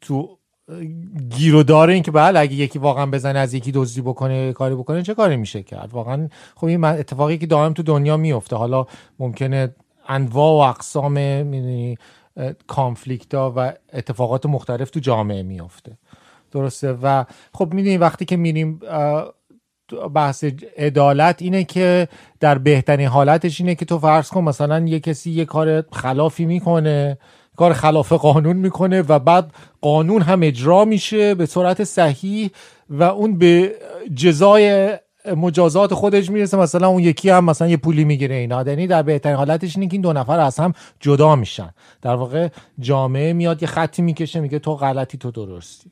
تو گیر و داره این که بله اگه یکی واقعا بزنه از یکی دزدی بکنه کاری بکنه چه کاری میشه کرد؟ واقعا خب این اتفاقی که دائم تو دنیا میفته. حالا ممکنه انواع و اقسام کانفلیکت ها و اتفاقات مختلف تو جامعه میفته. درسته؟ و خب می‌دونی وقتی که میریم بحث عدالت اینه که در بهترین حالتش اینه که تو فرض کن مثلا یه کسی یه کار خلافی می‌کنه. کار خلاف قانون می‌کنه و بعد قانون هم اجرا میشه به صورت صحیح و اون به جزای مجازات خودش می‌رسه. مثلا اون یکی هم مثلا یه پولی می‌گیره اینا. یعنی در بهترین حالتش اینه که این دو نفر از هم جدا میشن. در واقع جامعه میاد یه خطی می‌کشه میگه تو غلطی تو درستی.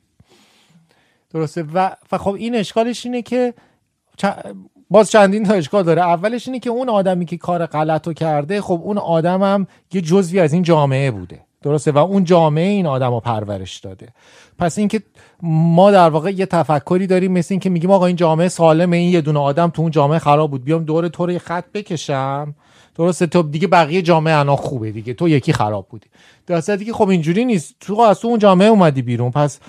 درسته؟ و, خب این اشکالش اینه که باز چندین تا اشکال داره. اولش اینه که اون آدمی که کار غلط کرده خب اون آدم هم یه جزوی از این جامعه بوده. درسته؟ و اون جامعه این آدم رو پرورش داده. پس اینکه ما در واقع یه تفکری داریم مثل اینکه میگیم آقا این جامعه سالمه این یه دونه آدم تو اون جامعه خراب بود بیام دور تو رو خط بکشم. درسته؟ تو دیگه بقیه جامعه انا خوبه دیگه تو یکی خراب بودی. درسته؟ دیگه خب اینجوری نیست. تو از تو اون جامعه اومدی بیرون. پس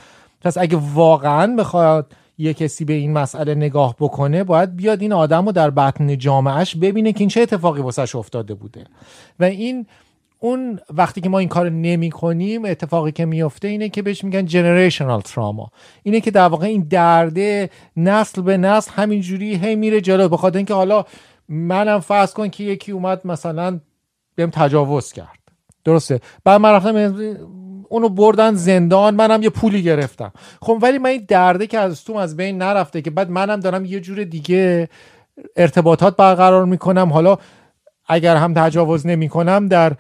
پس اگه واقعا بخواد یه کسی به این مسئله نگاه بکنه باید بیاد این آدم رو در بطن جامعهش ببینه که این چه اتفاقی واسش افتاده بوده. و این اون وقتی که ما این کار نمی کنیم اتفاقی که میفته اینه که بهش میگن جنریشنال تراما اینه که در واقع این درده نسل به نسل همینجوری هی میره جلو. بخاطر اینکه حالا منم فرض کن که یکی اومد مثلا بهم تجاوز کرد. درسته؟ بعد من رفتم اونو بردن زندان منم یه پولی گرفتم. خب ولی من این درده که از تو از بین نرفته که بعد منم دارم یه جور دیگه ارتباطات برقرار می‌کنم. حالا اگر هم تجاوز نمی‌کنم در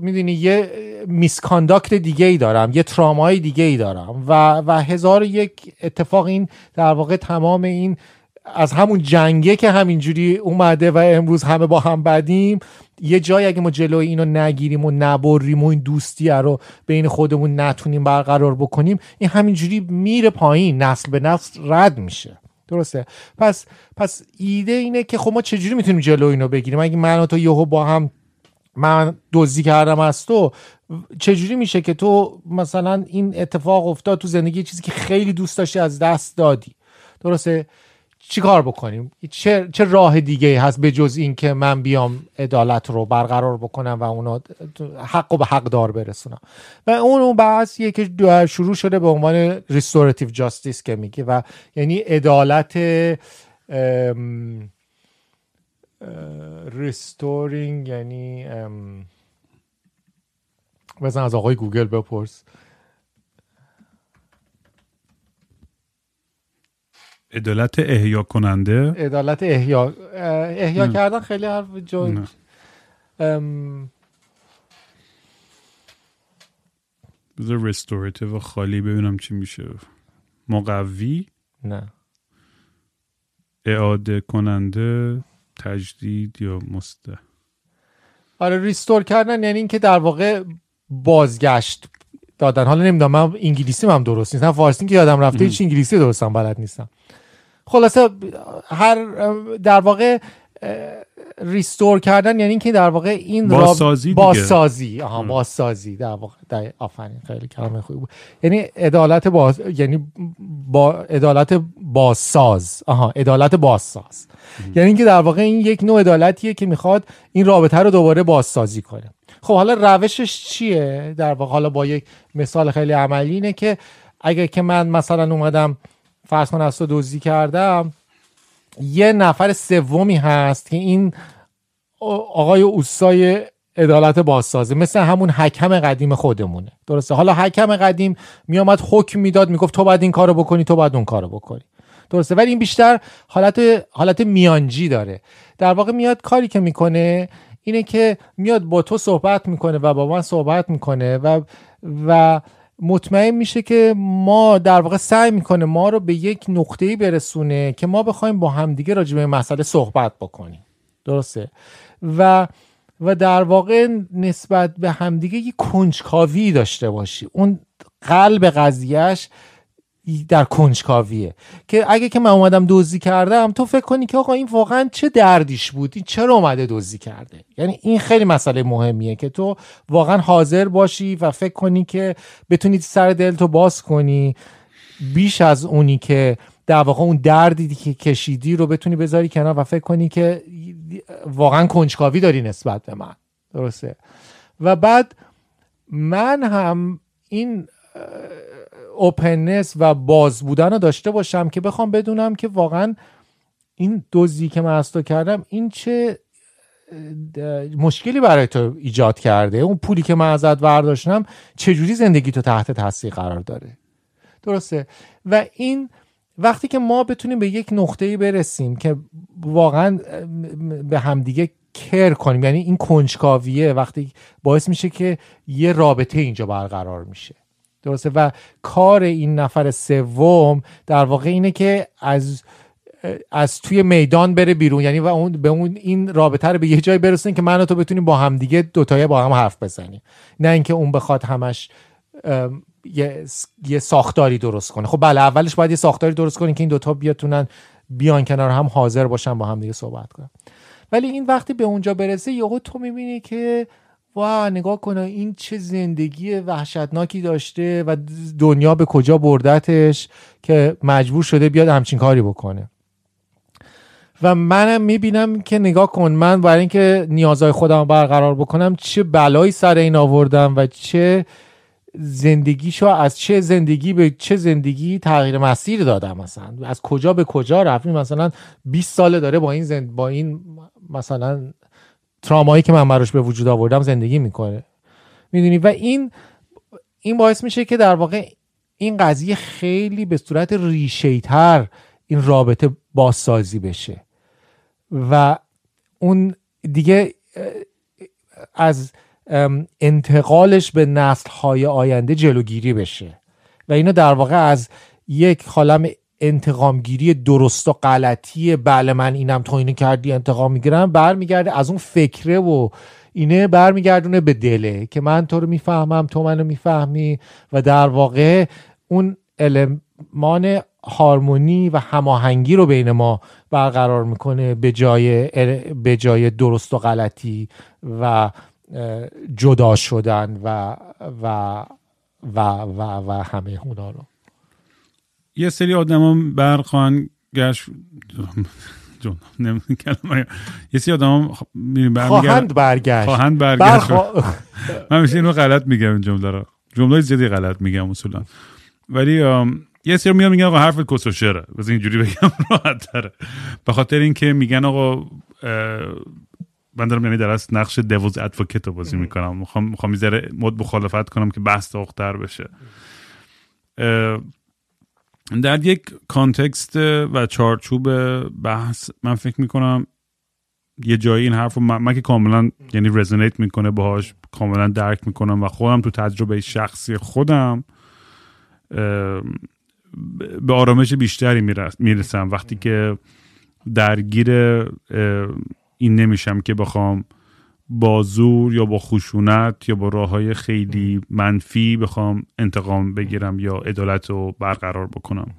می‌دونی یه میسکانداکت دیگه ای دارم یه ترامای دیگه ای دارم و, و هزار یک اتفاق این در واقع تمام این از همون جنگه که همینجوری اومده و امروز همه با هم بدیم یه جایی اگه ما جلوی اینو نگیریم و نبریم و این دوستی رو بین خودمون نتونیم برقرار بکنیم این همینجوری میره پایین نسل به نسل رد میشه. درسته؟ پس پس ایده اینه که خب ما چجوری می‌تونیم جلو اینو بگیریم؟ اگه من و تو یهو با هم من دزدی کردم از تو. چجوری میشه که تو مثلا این اتفاق افتاد تو زندگی چیزی که خیلی دوست داشتی از دست دادی؟ درسته؟ چی کار بکنیم؟ چه, چه راه دیگه هست به جز این که من بیام عدالت رو برقرار بکنم و اونا حق و به حق دار برسونم؟ و اون اون بحثیه که شروع شده به عنوان restorative justice که میگه و یعنی عدالت restoring یعنی بزن از آقای گوگل بپرس. عدالت احیا کننده؟ عدالت احیا احیا کردن خیلی حرف جو بذار رستوراتیو خالی ببینم چی میشه. مقوی؟ نه. اعاده کننده؟ تجدید یا مسته آره ریستور کردن یعنی اینکه در واقع بازگشت دادن. حالا نمی‌دونم من انگلیسی هم درست نیستم فارسی که یادم رفته هیچ انگلیسی درستم بلد نیستم. خلاصه هر در واقع ریستور کردن یعنی اینکه در واقع این بازسازی بازسازی. آها بازسازی. در واقع. در آفرین. خیلی کلمه خوبی بود. یعنی عدالت باز یعنی با عدالت بازساز. آها عدالت بازساز. یعنی اینکه در واقع این یک نوع عدالتیه که می‌خواد این رابطه رو دوباره بازسازی کنه. خب حالا روشش چیه؟ در واقع حالا با یک مثال خیلی عملی اینه که اگه که من مثلا اومدم فرض کن از تو دزدی کردم یه نفر سومی هست که این آقای اوسای عدالت بازسازی مثل همون حکم قدیم خودمونه. درسته؟ حالا حکم قدیم میامد حکم می‌داد می‌گفت تو باید این کارو بکنی تو باید اون کارو بکنی. درسته؟ ولی این بیشتر حالت حالت میانجی داره. در واقع میاد کاری که می‌کنه اینه که میاد با تو صحبت می‌کنه و با من صحبت می‌کنه و و مطمئن میشه که ما در واقع سعی می‌کنه ما رو به یک نقطه‌ای برسونه که ما بخوایم با همدیگه راجع به مسئله صحبت بکنیم. درسته؟ و و در واقع نسبت به همدیگه یک کنجکاوی داشته باشی. اون قلب قضیهش در کنجکاویه. که اگه که من اومدم دزدی کردم تو فکر کنی که آقا این واقعا چه دردیش بود؟ این چرا اومده دزدی کرده؟ یعنی این خیلی مسئله مهمیه که تو واقعا حاضر باشی و فکر کنی که بتونی سر دل تو باز کنی. بیش از اونی که در واقع اون دردی که کشیدی رو بتونی بذاری کنار و فکر کنی که واقعا کنجکاوی داری نسبت به من. درسته؟ و بعد من هم این اوپننس و باز بودن رو داشته باشم که بخوام بدونم که واقعا این دوزی که من از تو کردم این چه مشکلی برای تو ایجاد کرده؟ اون پولی که من ازت برداشتم چجوری زندگی تو تحت تاثیر قرار داره؟ درسته؟ و این وقتی که ما بتونیم به یک نقطه برسیم که واقعا به همدیگه کر کنیم یعنی این کنجکاویه وقتی باعث میشه که یه رابطه اینجا برقرار میشه. درسته؟ و کار این نفر سوم در واقع اینه که از از توی میدان بره بیرون. یعنی و اون به اون این رابطه رو به یه جایی برسونیم که من و تو بتونیم با هم دیگه دوتایه با هم حرف بزنیم. نه اینکه اون بخواد همش یه،, یه ساختاری درست کنه. خب بله اولش باید یه ساختاری درست کنیم که این دوتا بیاتونن بیان کنار هم حاضر باشن با هم دیگه صحبت کنن. ولی این وقتی به اونجا برسه یهو تو می‌بینی که وا نگاه کنه این چه زندگی وحشتناکی داشته و دنیا به کجا بردتش که مجبور شده بیاد همچین کاری بکنه. و منم می‌بینم که نگاه کن من برای اینکه نیازهای خودم برقرار بکنم چه بلایی سر این آوردم و چه زندگیشو از چه زندگی به چه زندگی تغییر مسیر دادم مثلا. از کجا به کجا رفتیم مثلا 20 ساله داره با این زند... با این مثلا ترامایی که من براش به وجود آوردم زندگی می‌کنه. می‌دونی؟ و این این باعث میشه که در واقع این قضیه خیلی به صورت ریشیتر این رابطه بازسازی بشه. و اون دیگه از انتقالش به نسل های آینده جلوگیری بشه. و اینو در واقع از یک خالم انتقامگیری درست و غلطی بله من اینم تو اینو کردی انتقام می‌گیرم برمیگرده از اون فکره و اینه برمیگردونه به دله که من تو رو می‌فهمم تو منو می‌فهمی و در واقع اون المان هارمونی و هماهنگی رو بین ما برقرار می‌کنه به جای به جای درست و غلطی و جدا شدن و و و و, و همه اونا رو. یه سری آدم برخوان گشت یه سری آدم خواهند برگشت. خواهند برگشت. من میشه اینو غلط میگم این جمله رو. جمله زیادی غلط میگم اصولا. ولی یه سری میان میگن آقا حرف کس و بس اینجوری بگم راحت تره. به خاطر اینکه میگن آقا من دارم یعنی در از نقش devil's advocate رو بازی می‌کنم. می‌خوام می‌خوام می‌ذاره مد مخالفت کنم که بحث داغتر بشه. در یک context و چارچوب بحث من فکر می‌کنم یه جایی این حرف رو من, که کاملا یعنی resonate می‌کنه باهاش کاملا درک می‌کنم و خودم تو تجربه شخصی خودم به آرامش بیشتری می‌رسم. وقتی که درگیر این نمیشم که بخوام با زور یا با خشونت یا با راه های خیلی منفی بخوام انتقام بگیرم یا عدالت رو برقرار بکنم.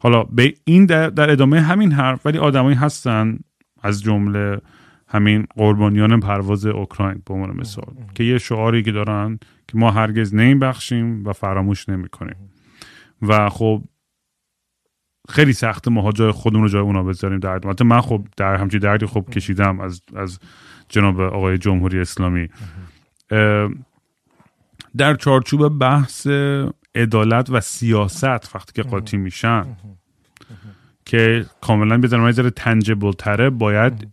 حالا به این در, در ادامه همین حرف ولی آدمایی هستن از جمله همین قربانیان پرواز اوکراین به عنوان مثال که یه شعاری که دارن که ما هرگز بخشیم و فراموش نمی‌کنیم. و خب خیلی سخت ما جای خودمون رو جای اونا بذاریم در حتی من خب در همچین دردی خب کشیدم از از جناب آقای جمهوری اسلامی. در چارچوب بحث عدالت و سیاست وقتی که قاطی میشن که کاملا بزنم یه تنجبل تره باید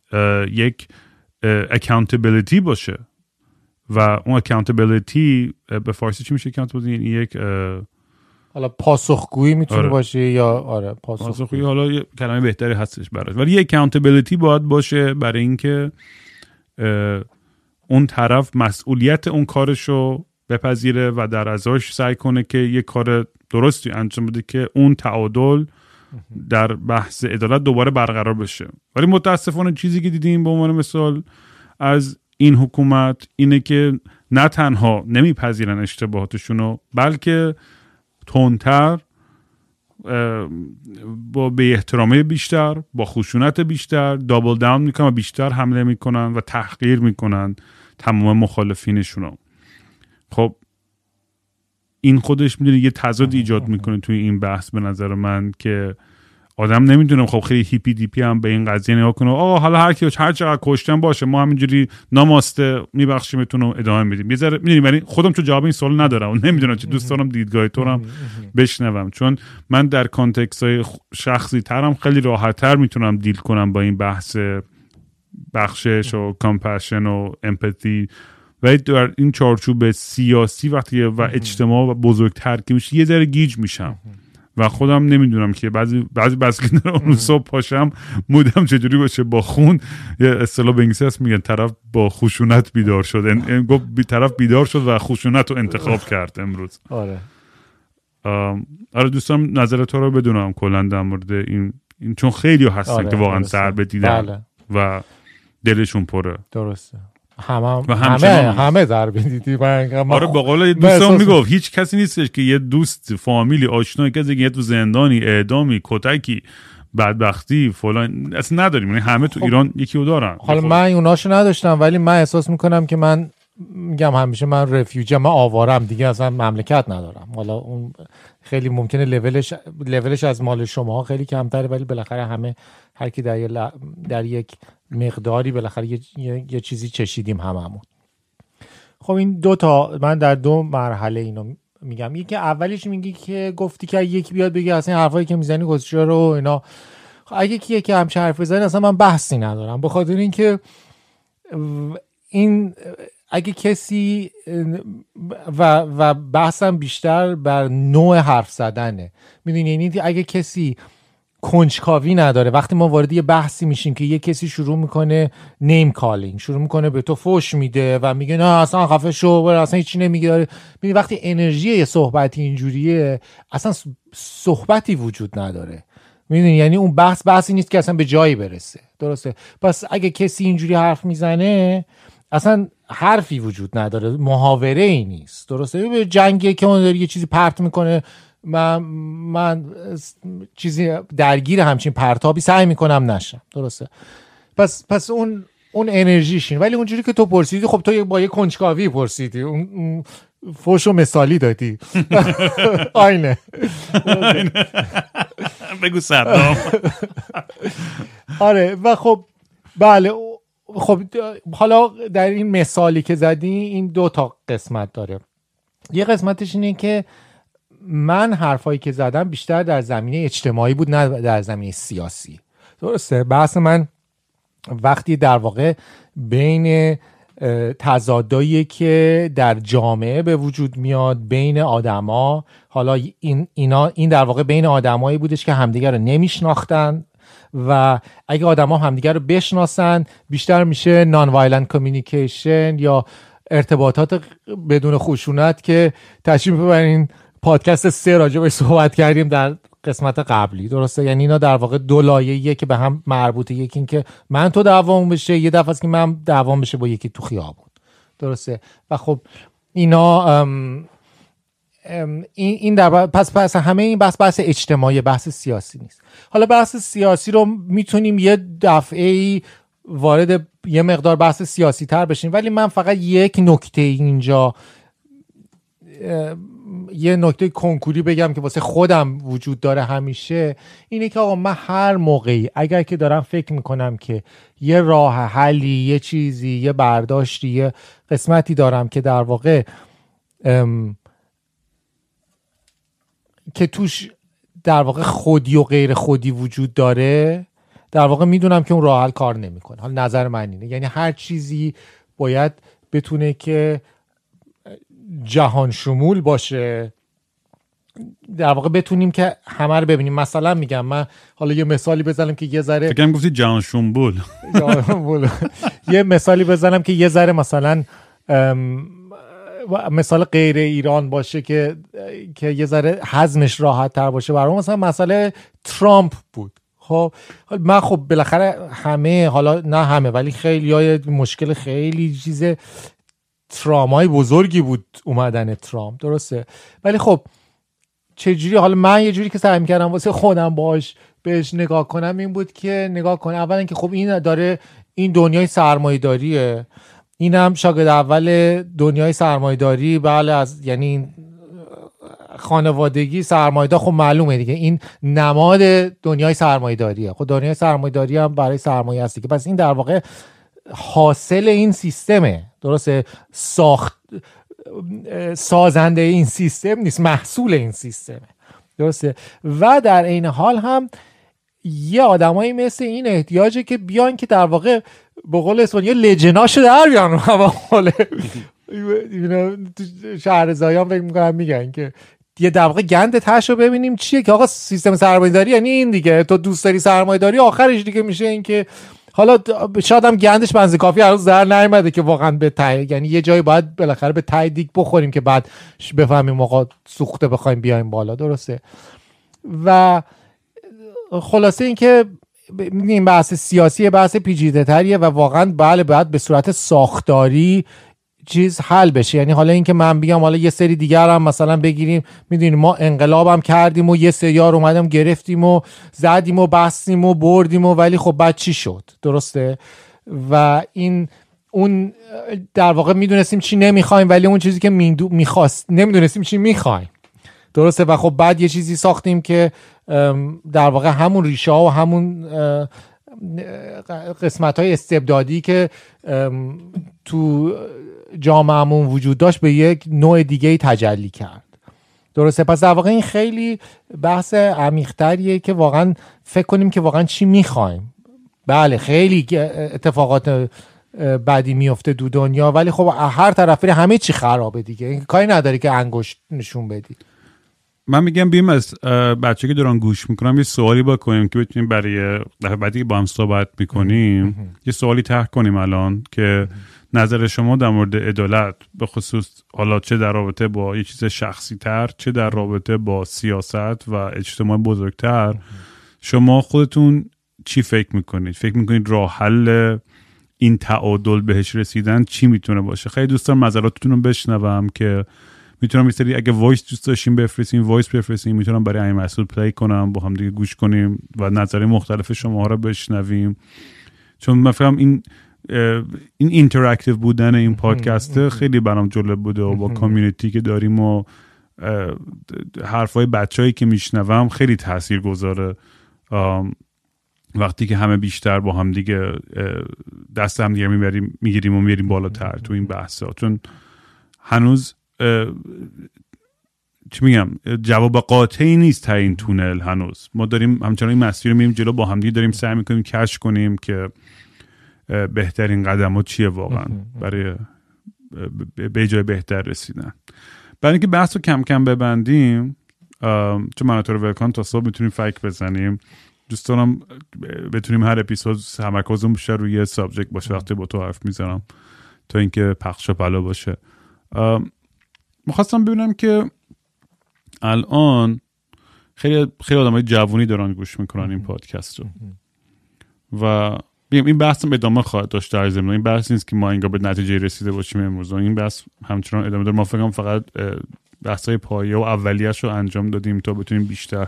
یک accountability باشه. و اون accountability به فارسی چی میشه accountability یعنی یک حالا پاسخگویی می‌تونه آره. باشه یا آره پاسخگویی. حالا یه کلمه بهتری هستش براش. ولی یه accountability باید باشه برای اینکه اون طرف مسئولیت اون کارشو بپذیره و در ازاش سعی کنه که یه کار درستی انجام بده که اون تعادل در بحث عدالت دوباره برقرار بشه. ولی متاسفانه چیزی که دیدیم به عنوان مثال از این حکومت اینه که نه تنها نمیپذیرن اشتباهاتشونو بلکه تندتر با به احترامه بیشتر با خشونت بیشتر دابل داون می‌کنن و بیشتر حمله می‌کنن و تحقیر می‌کنن تمام مخالفینشون خب این خودش می‌دونی یه تضاد ایجاد می‌کنه توی این بحث به نظر من که آدم نمی‌دونم. خب خیلی hippie dippie هم به این قضیه نگاه کنه. آه حالا هر کی هر چقدر کشتن باشه ما همینجوری ناماسته میبخشیمتون و ادامه میدیم. یه ذره می‌دونی ولی خودم تو جواب این سوال ندارم. و نمی‌دونم چه دوست دارم دیدگاه تو هم بشنوم. چون من در context های شخصی ترم خیلی راحت تر می‌تونم deal کنم با این بحث بخشش و compassion و empathy. و در این چارچوب سیاسی وقتی و اجتماع و بزرگتر که میشه یه ذره گیج میشم. و خودم نمی‌دونم که بعضی بعضی بس که اون صبح پاشم مودم چجوری باشه با خون. یه اصطلاح به انگلیسی هست میگن طرف با خشونت بیدار شد. این گفت بی طرف بیدار شد و خشونت رو انتخاب کرد امروز. آره. آره دوستان نظر تو رو بدونم کلا در مورد این, این چون خیلی هستن آره، که واقعا سر دیدن بله. و دلشون پره. درسته. همه همه همه ضربه دیدی آره به قول دوستان می‌گفت هیچ کسی نیستش که یه دوست فامیلی آشنایی کسی که یه تو زندانی اعدامی کتکی بدبختی فلان اصلا نداریم. یعنی همه تو خب. ایران یکی رو دارن حالا من اوناشو نداشتم ولی من احساس می‌کنم که من میگم همیشه من رفیوجی من آوارم دیگه اصلا مملکت ندارم. حالا اون خیلی ممکنه لولش لولش از مال شما خیلی کمتره ولی بالاخره همه هر کی در, در یک مقداری بالاخره یه،, یه،, چیزی چشیدیم هممون. خب این دو تا من در دو مرحله اینو میگم. یکی اولیش میگی که گفتی که یکی بیاد بگی اصلا حرفایی که می‌زنی گذشته رو اینا خب اگه کیه که همچه حرف بزنی اصلا من بحثی ندارم. بخاطر اینکه این اگه کسی و و بحثم بیشتر بر نوع حرف زدنه. می‌دونی یعنی اگه کسی کنجکاوی نداره وقتی ما وارد یه بحثی میشیم که یه کسی شروع می‌کنه نیم کالینگ شروع می‌کنه به تو فوش میده و میگه نه اصلا خفه شو اصلا هیچی نمیگه ببین وقتی انرژی یه صحبتی اینجوریه اصلا صحبتی وجود نداره. می‌دونی یعنی اون بحث بحثی نیست که اصلا به جایی برسه. درسته؟ پس اگه کسی اینجوری حرف می‌زنه اصلا حرفی وجود نداره محاوره ای نیست. درسته؟ به جنگی که اون داره یه چیزی پرت می‌کنه من من چیزی درگیر همچین پرتابی سعی می‌کنم نشم. درسته؟ پس پس اون اون انرژیشین ولی اونجوری که تو پرسیدی خب تو با یه کنجکاوی پرسیدی. اون فوش و مثالی دادی. آینه. بگو صدام. آره و خب بله خب حالا در این مثالی که زدی این دو تا قسمت داره. یه قسمتش اینه که من حرفایی که زدم بیشتر در زمینه اجتماعی بود نه در زمینه سیاسی. درسته؟ بحث من وقتی در واقع بین تضادایی که در جامعه به وجود میاد بین آدما حالا این اینا این در واقع بین آدمایی بودش که همدیگر رو نمیشناختن. و اگه آدما همدیگر رو بشناسن بیشتر میشه nonviolent communication یا ارتباطات بدون خشونت که تشریف ببرین. پادکست سه راجع صحبت کردیم در قسمت قبلی درسته؟ یعنی اینا در واقع دو لایه‌ایه که به هم مربوطه. یکی این که من تو دعوام بشه یه دفعه است که من دعوام بشه با یکی تو خیابون. درسته؟ و خب اینا ام ام این در پس پس همه این بحث بحث اجتماعی بحث سیاسی نیست. حالا بحث سیاسی رو می‌تونیم یه دفعه ای وارد یه مقدار بحث سیاسی تر بشیم. ولی من فقط یک نکته اینجا یه نکته کنکوری بگم که واسه خودم وجود داره همیشه. اینه که آقا من هر موقعی اگر که دارم فکر می‌کنم که یه راه حلی یه چیزی یه برداشتی یه قسمتی دارم که در واقع که توش در واقع خودی و غیر خودی وجود داره در واقع می‌دونم که اون راه حل کار نمی‌کنه. حالا نظر من اینه. یعنی هر چیزی باید بتونه که جهان شمول باشه. در واقع بتونیم که همه رو ببینیم. مثلا میگم من حالا یه مثالی بزنم که یه ذره فکرم گفتی جهان شمول. یه مثالی بزنم که یه ذره مثلا مثال غیر ایران باشه که که یه ذره حزمش راحت تر باشه. برای مثلا مسئله ترامپ بود. خب من خب بالاخره همه حالا نه همه ولی خیلی های مشکل خیلی چیز ترامای بزرگی بود اومدن ترامپ. درسته؟ ولی خب چجوری؟ حالا من یه جوری که سعی می‌کردم واسه خودم باش بهش نگاه کنم این بود که نگاه کنم. اولا که خب این داره این دنیای سرمایه این هم شاگرد اول دنیای سرمایه داری بله از یعنی خانوادگی سرمایه خب معلومه دیگه. این نماد دنیای سرمایه داریه خب دنیای سرمایه داری هم برای سرمایه هستی که پس این در واقع حاصل این سیستمه. درسته؟ ساخت سازنده این سیستم نیست. محصول این سیستمه. درسته؟ و در عین حال هم یه آدمایی مثل این احتیاجه که بیان که در واقع به قول اسپانیا لجناشو در بیان حال شهر زایان فکر می‌کنم میگن که یه واقع گند تش رو ببینیم چیه که آقا سیستم سرمایه داری یعنی این دیگه. تو دوست داری سرمایه داری آخرش دیگه میشه این که حالا شاید هم گندش بنز کافی هنوز در نیومده که واقعا به تای یعنی یه جایی باید بالاخره به تای دیگ بخوریم که بعد بفهمیم موقع سوخته بخوایم بیایم بالا. درسته؟ و خلاصه اینکه این بحث سیاسی بحث پیچیده تریه و واقعا بله باید به صورت ساختاری چیز حل بشه. یعنی حالا اینکه من بگم حالا یه سری دیگر هم مثلا بگیریم می‌دونیم ما انقلابم کردیم و یه سریار اومدم گرفتیم و زدیم و بستیم و بردیم و ولی خب بعد چی شد؟ درسته؟ و این اون در واقع می‌دونستیم چی نمی‌خوایم ولی اون چیزی که می‌خواست نمی‌دونستیم چی می‌خوایم. درسته. و خب بعد یه چیزی ساختیم که در واقع همون ریشه و همون قسمت های استبدادی که تو جامعهمون وجود داشت به یک نوع دیگه تجلی کرد. درسته. پس در واقع این خیلی بحث عمیقتریه که واقعا فکر کنیم که واقعا چی می‌خوایم. بله خیلی اتفاقات بعدی میفته دو دنیا. ولی خب هر طرفی همه چی خرابه دیگه. کاری نداری که انگشت نشون بدی. من میگم بیم از بچه که دارن گوش می‌کنم یه سوالی بکنیم که بتونیم برای دفعه بعدی با هم صحبت می‌کنیم یه سوالی طرح کنیم الان که نظر شما در مورد عدالت به خصوص حالا چه در رابطه با یه چیز شخصی تر چه در رابطه با سیاست و اجتماع بزرگتر شما خودتون چی فکر می‌کنید؟ فکر می‌کنید راه حل این تعادل بهش رسیدن چی می‌تونه باشه؟ خیلی دوستان نظراتتون رو بشنوم که می‌تونم یه سری اگه voice دوست داشتیم بفرستیم voice بفرستیم. می‌تونم برای این مسئول play کنم با هم دیگه گوش کنیم و نظر مختلف شما رو بشنویم. چون من فکرم این این interactive بودن این پادکست خیلی برام جالب بوده و با community که داریم و حرفای بچههایی که میشنوم خیلی تاثیر گذاره وقتی که همه بیشتر با هم دیگه دست هم دیگه می‌بریم می‌گیریم و میریم بالاتر تو این بحثا. چون هنوز چی میگم؟ جواب قاطعی نیست تا این تونل هنوز. ما داریم همچنان این مسیر رو میریم جلو با همدیگه داریم سعی می‌کنیم کش کنیم که بهترین قدم ها چیه واقعا برای به جای بهتر رسیدن. برای اینکه بحث رو کم کم ببندیم چون من تو ولکان تا صبح می‌تونیم فکر بزنیم. دوست دارم بتونیم هر اپیزود تمرکزمون بیشتر روی یه سابجکت باشه وقتی با تو حرف می‌زنم تا اینکه پخش و پلا باشه. می‌خواستم ببینم که الان خیلی خیلی آدم های جوونی دارن گوش می‌کنن این پادکست رو. و بگم این بحث ادامه خواهد داشت در زمین این بحث نیست که ما اینجا به نتیجه رسیده باشیم امروز. این بحث همچنان ادامه داره. ما فکرم فقط بحث های پایه و اولیش رو انجام دادیم تا بتونیم بیشتر.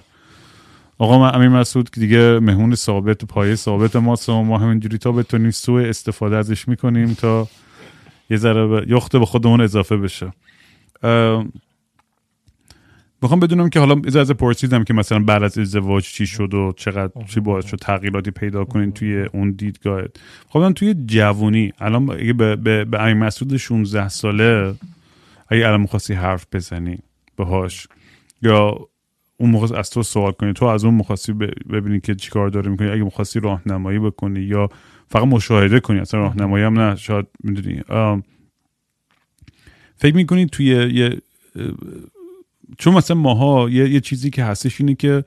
آقا من امیر مسعود که دیگه مهمون ثابت پایه ثابت ما و ما همینجوری تا بتونیم سوء استفاده ازش می‌کنیم تا یه ذره یخته به خودمون اضافه بشه. می‌خوام بدونم که حالا از پرسیدم که مثلا بعد از ازدواج چی شد و چقدر چی باعث شد تغییراتی پیدا کنین توی اون دیدگاهت؟ خب توی جوونی الان اگه به, به, به امیر مسعود 16 ساله اگه الان می‌خواستی حرف بزنی باهاش یا اون موقع از تو سوال کنی تو از اون مخواستی ببینی که چیکار داره می‌کنی اگه مخواستی راهنمایی بکنی یا فقط مشاهده کنی اصلا راهنمایی هم نه شاید می‌دونی. فکر می‌کنی توی یه چون مثلا ماها یه،, یه چیزی که هستش اینه که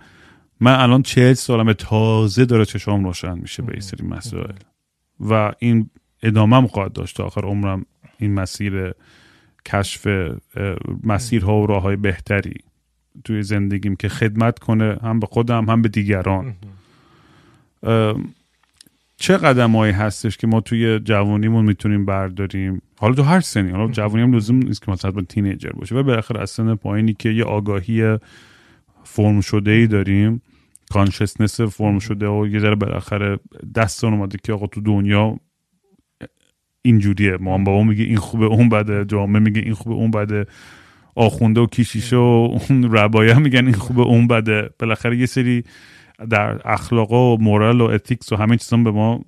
من الان چهل سالم تازه داره چشام روشن میشه به این سری مسائل. و این ادامه خواهد داشت تا آخر عمرم این مسیر کشف مسیرها و راه های بهتری توی زندگیم که خدمت کنه هم به خودم هم به دیگران. چه قدمهایی هستش که ما توی جوانیمون می‌تونیم برداریم؟ حالا تو هر سنی حالا جوانی هم لزوم نیست که مثلا تینیجر باشه و بالاخره از سن پایینی که یه آگاهی فرم شده ای داریم کانشسنس فرم شده و یه ذره بالاخره دستان اومده که آقا تو دنیا اینجوریه. ما بابا میگه این خوبه اون بده. جامعه میگه این خوبه اون بده. آخونده و کیشیشه و اون ربایه میگن این خوبه اون بده. بالاخره یه سری در اخلاق و moral و ethics و همه چیزا به ما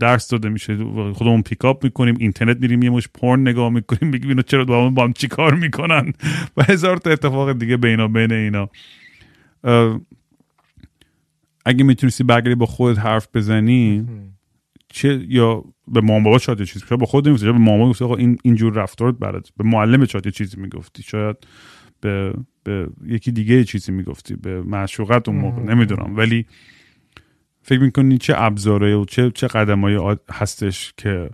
درس داده میشه. خودمون pick up می‌کنیم اینترنت میریم یه مش پورن نگاه می‌کنیم بگیم اینا چرا با هم با هم چی کار می‌کنن. و هزار تا اتفاق دیگه بینا بین اینا. اگه می‌تونستی برگردی با خودت حرف بزنی چه یا به مامان بابا شاید چیزی با خود نمی‌گفتی به مامان گفتی این اینجور رفتارت برات به معلم شاید چیزی می‌گفتی. شاید به به یکی دیگه چیزی می‌گفتی به معشوقت اون موقع نمی‌دونم. ولی فکر می‌کنی چه ابزاره و چه چه قدمایی هستش که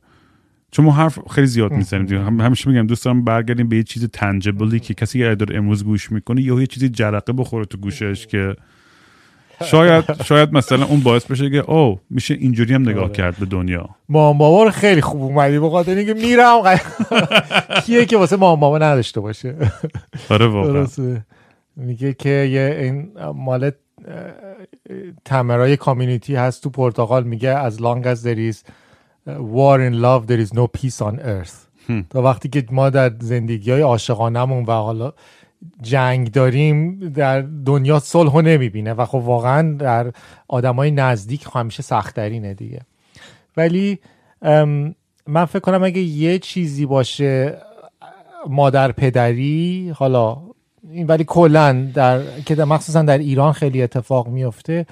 چون ما حرف خیلی زیاد می‌زنیم هم همیشه میگم دوست دارم برگردیم به یه چیز تنجبلی که کسی که داره امروز گوش می‌کنه یا یه چیزی جرقه بخوره تو گوشش که شاید شاید مثلا اون باعث بشه که او میشه اینجوری هم نگاه آره. کرد به دنیا. مامان بابا خیلی خوب اومدی به خاطر اینکه میرم. کیه که واسه مامان بابا نداشته باشه. آره واقعا. میگه که یه این مال تمرای کامیونیتی هست تو پرتغال. میگه as long as there is war in love there is no peace on earth. تا وقتی که ما در زندگی های عاشقانمون و حالا جنگ داریم در دنیا صلح نمی‌بینه و خب واقعا در آدمای نزدیک همیشه سختترینه دیگه. ولی من فکر کنم اگه یه چیزی باشه مادر پدری حالا این ولی کلا در که در مخصوصا در ایران خیلی اتفاق میفته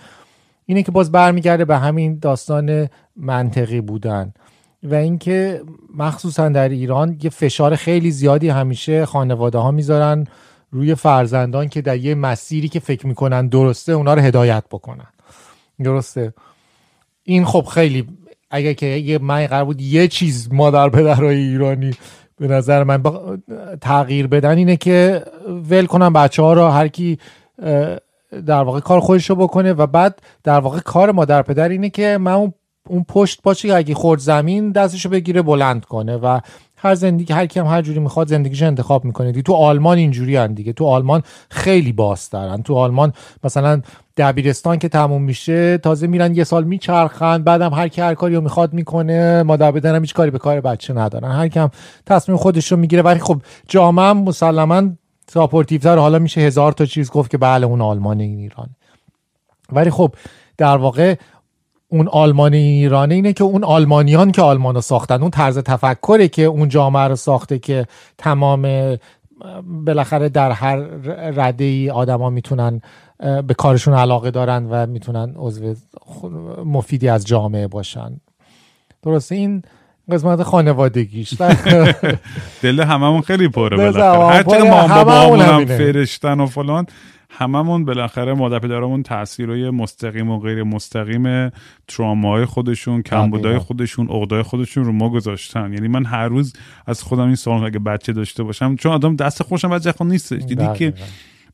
اینه که باز برمیگرده به همین داستان منطقی بودن. و اینکه مخصوصا در ایران یه فشار خیلی زیادی همیشه خانواده ها می‌ذارن. روی فرزندان که در یه مسیری که فکر می‌کنن درسته اونا رو هدایت بکنن. درسته؟ این خب خیلی اگه که یه من قرار بود یه چیز مادر پدرهای ایرانی به نظر من تغییر بدن اینه که ول کنم بچه ها رو هر کی در واقع کار خودش رو بکنه و بعد در واقع کار مادر پدر اینه که من اون, پشت که اگه خورد زمین دستشو بگیره بلند کنه و هر زندگی هر کی هم هر جوری می‌خواد زندگیش انتخاب می‌کنه دیگه. تو آلمان اینجوری هن دیگه. تو آلمان خیلی باسترن تو آلمان مثلا دبیرستان که تموم میشه تازه میرن یه سال میچرخن بعدم هر کی هر کاری رو می‌خواد می‌کنه مادر بدنم هیچ کاری به کار بچه ندارن. هر کم تصمیم خودش رو می‌گیره. ولی خب جامعه مسلما ساپورتیوتر حالا میشه هزار تا چیز گفت که بله اون آلمان این ایران. ولی خب در واقع اون آلمانی ایرانه اینه که اون آلمانیان که آلمان رو ساختن اون طرز تفکره که اون جامعه رو ساخته که تمام بالاخره در هر رده ای آدما می‌تونن به کارشون علاقه دارن و می‌تونن عضو مفیدی از جامعه باشن. درسته؟ این قسمت خانوادگیش. دل هممون خیلی پره بالاخره. هر ما هم فرشتن و فلان. هممون بالاخره مادر پدرامون تاثیرهای مستقیم و غیر مستقیم تراماهای خودشون کمبودای خودشون عقدای خودشون رو ما گذاشتن. یعنی من هر روز از خودم این سوال اگه بچه داشته باشم چون آدم دست خوشم بچه خود نیستش. دیدی که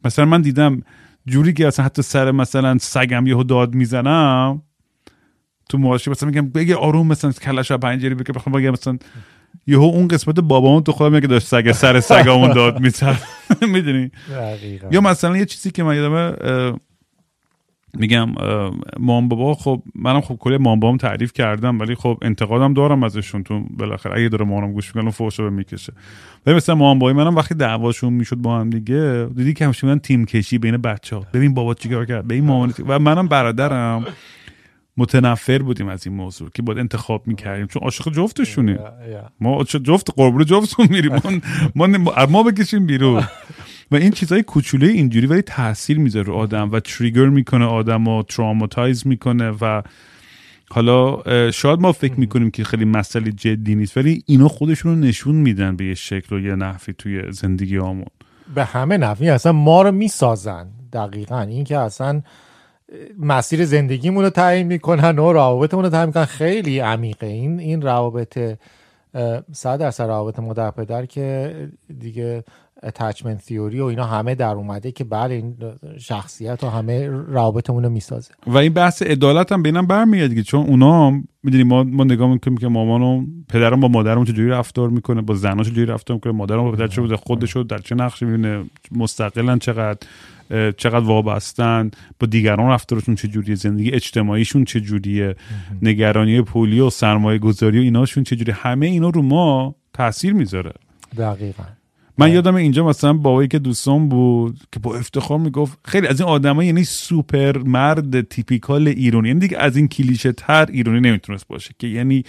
مثلا من دیدم جوری که اصلا حتی سر مثلا سگم یهو داد می‌زنم تو ماشین مثلا میگم بگه آروم مثلا کلش پنجری بگه بخوام بگم مثلا یهو اون قسمت بابامون تو خودم که داشت سگ سر سگامون داد می‌زد می‌دونی؟ یا مثلا یه چیزی که من یادمه میگم مام بابا خب منم خب کلی مام بابام تعریف کردم ولی خب انتقادم دارم ازشون تو بالاخره. اگه داره مامانم گوش می‌کنه فوشو می‌کشه. ولی مثلا مام بابای منم وقتی دعواشون می‌شد با هم دیگه دیدی که همیشه تیم کشی بین بچه ها ببین بابا چیکار کرد؟ ببین مامان و منم برادرم. متنفر بودیم از این موضوع که باید انتخاب می‌کردیم چون عاشق جفتشونیم. ما جفت قربون جفتون میریم. ما, ما, بکشیم بیرون. و این چیزهای کوچوله اینجوری ولی تاثیر می‌ذاره رو آدم و تریگر می‌کنه آدم و تراماتایز می‌کنه و حالا شاید ما فکر می‌کنیم که خیلی مسئله جدی نیست ولی اینا خودشون رو نشون میدن به یه شکل و یه نحوی توی زندگی آمون به همه نحوی اصلا ما رو می‌سازن دقیقا. این که اصلا مسیر زندگیمون رو تعیین می‌کنن و روابطمون رو تعیین می‌کنن. خیلی عمیقه. این این روابط صد درصد روابط مادر پدر که دیگه اتچمنت تیوری و اینا همه در اومده که بله این شخصیت و همه روابطمون رو می‌سازه. و این بحث عدالت هم بینم برمیاد دیگه. چون اونا می‌دونی ما ما نگاه می‌کنیم که مامان و پدرم با مادرم چجوری رفتار می‌کنه با زناش چجوری رفتار می‌کنه مادرم با پدرش بوده خودش در چه نقشی می‌بینه مستقلا چقدر. چقدر وابستن با دیگران رفتارشون چجوریه زندگی اجتماعیشون چجوریه نگرانی پولی و سرمایه گذاری و ایناشون چجوری همه اینا رو ما تاثیر می‌ذاره. دقیقا. من یادم اینجا مثلا بابایی که دوستان بود که با افتخار می‌گفت خیلی از این آدمای یعنی سوپر مرد تیپیکال ایرانی یعنی دیگه از این کلیشه تر ایرانی نمی‌تونست باشه که یعنی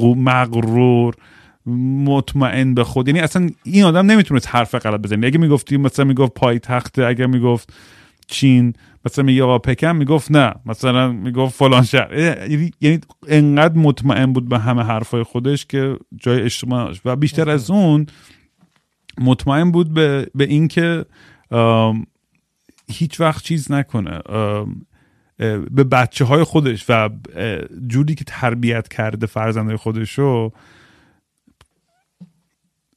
مغرور مطمئن به خود. یعنی اصلا این آدم نمی‌تونست حرف غلط بزنه. اگه می‌گفتی مثلا می‌گفت پای تخته اگه می‌گفت چین مثلا میگه آقا پکن می‌گفت نه. مثلا می‌گفت فلان شهر. یعنی, یعنی انقدر مطمئن بود به همه حرفای خودش که جای اجتماع و بیشتر از اون مطمئن بود به, به اینکه هیچ وقت چیز نکنه. به بچه های خودش و جوری که تربیت کرده فرزنده خودشو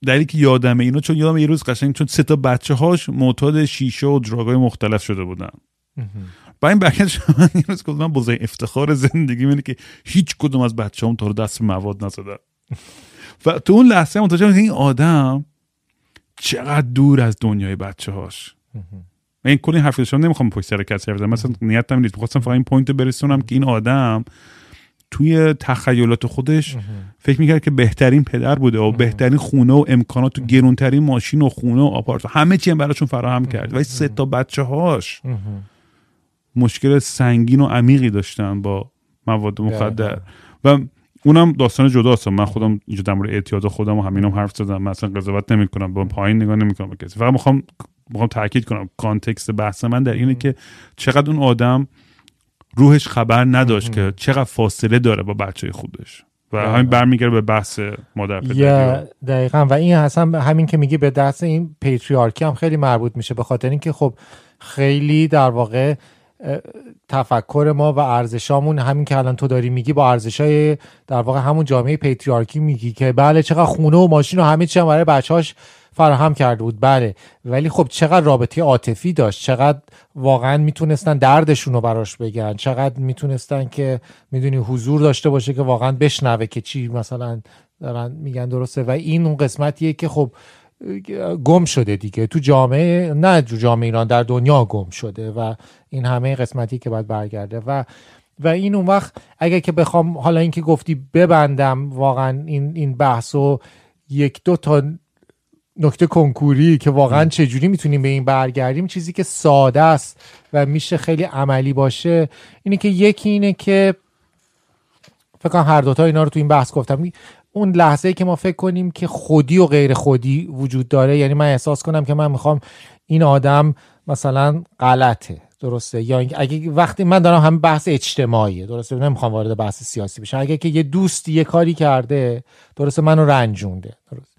دلیلی که یادمه اینو چون یادم یه روز قشنگ چون سه تا بچه هاش معتاد شیشه و drug ای مختلف شده بودن. با این برگشت من این روز گفتم بزرگ افتخار زندگی اینه که هیچ کدوم از بچه هم تا رو دست مواد نزدن. و تو اون لحظه متوجه این آدم چقدر دور از دنیای بچه هاش این کلی حرفش نمی‌خوام پشت سر کسی بزنم مثلا نیتم نیست. می‌خواستم فقط این point برسونم که این آدم توی تخیلات خودش فکر می‌کرد که بهترین پدر بوده و بهترین خونه و امکانات و گرونترین ماشین و خونه و آپارت همه چی هم براشون فراهم کرد. و سه تا بچه هاش مشکل سنگین و عمیقی داشتن با مواد مخدر. و اونم داستان جداست. من خودم اینجا در مورد اعتیاد خودم و همینم حرف زدم. مثلا قضاوت نمی‌کنم. با پایین نگاه نمی‌کنم به کسی. فقط می‌خوام می‌خوام تاکید کنم. کانتکست بحث من در اینه که چقدر اون آدم روحش خبر نداشت که چقدر فاصله داره با بچه خودش. و همین برمیگره به بحث مادر پدری دقیقا. و این اصلا همین که میگی به دست این پیتریارکی هم خیلی مربوط میشه به خاطر اینکه خب خیلی در واقع تفکر ما و ارزشامون همین که الان تو داری میگی با ارزشای در واقع همون جامعه پیتریارکی میگی که بله چقدر خونه و ماشین و همه چی برای بچه‌هاش فراهم کرده بود. بله. ولی خب چقدر رابطه عاطفی داشت چقدر واقعا می‌تونستن دردشون رو براش بگن چقدر می‌تونستن که می‌دونی حضور داشته باشه که واقعا بشنوه که چی مثلا دارن میگن درسته. و این اون قسمتیه که خب گم شده دیگه. تو جامعه نه تو جامعه ایران در دنیا گم شده و این همه قسمتی که باید برگرده. و و این اون وقت اگر که بخوام حالا اینکه گفتی ببندم واقعا این این بحث و یک دو تا نکته کنکوری که واقعا چجوری می‌تونیم به این برگردیم چیزی که ساده است و میشه خیلی عملی باشه اینه که یکی اینه که فکر کنم هر دوتا اینا رو تو این بحث گفتم. اون لحظه ای که ما فکر کنیم که خودی و غیر خودی وجود داره یعنی من احساس کنم که من می‌خوام این آدم مثلا غلطه. درسته؟ یا اگه وقتی من دارم هم بحث اجتماعیه درسته؟ نمی‌خوام وارد بحث سیاسی بشم. اگه که یه دوستی یه کاری کرده درسته؟ منو رنجونده. درست.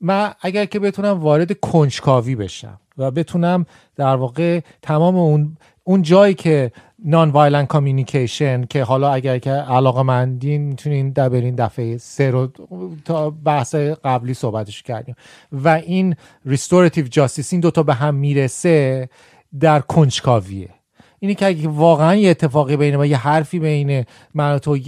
من اگر که بتونم وارد کنجکاوی بشم و بتونم در واقع تمام اون اون جایی که nonviolent communication که حالا اگر که علاقه مندین می‌تونین در برین دفعه سه رو تا بحث قبلی صحبتش کردیم. و این restorative justice این دوتا به هم می‌رسه در کنجکاویه. اینی که اگه واقعا یه اتفاقی بین ما یه حرفی بین من و تو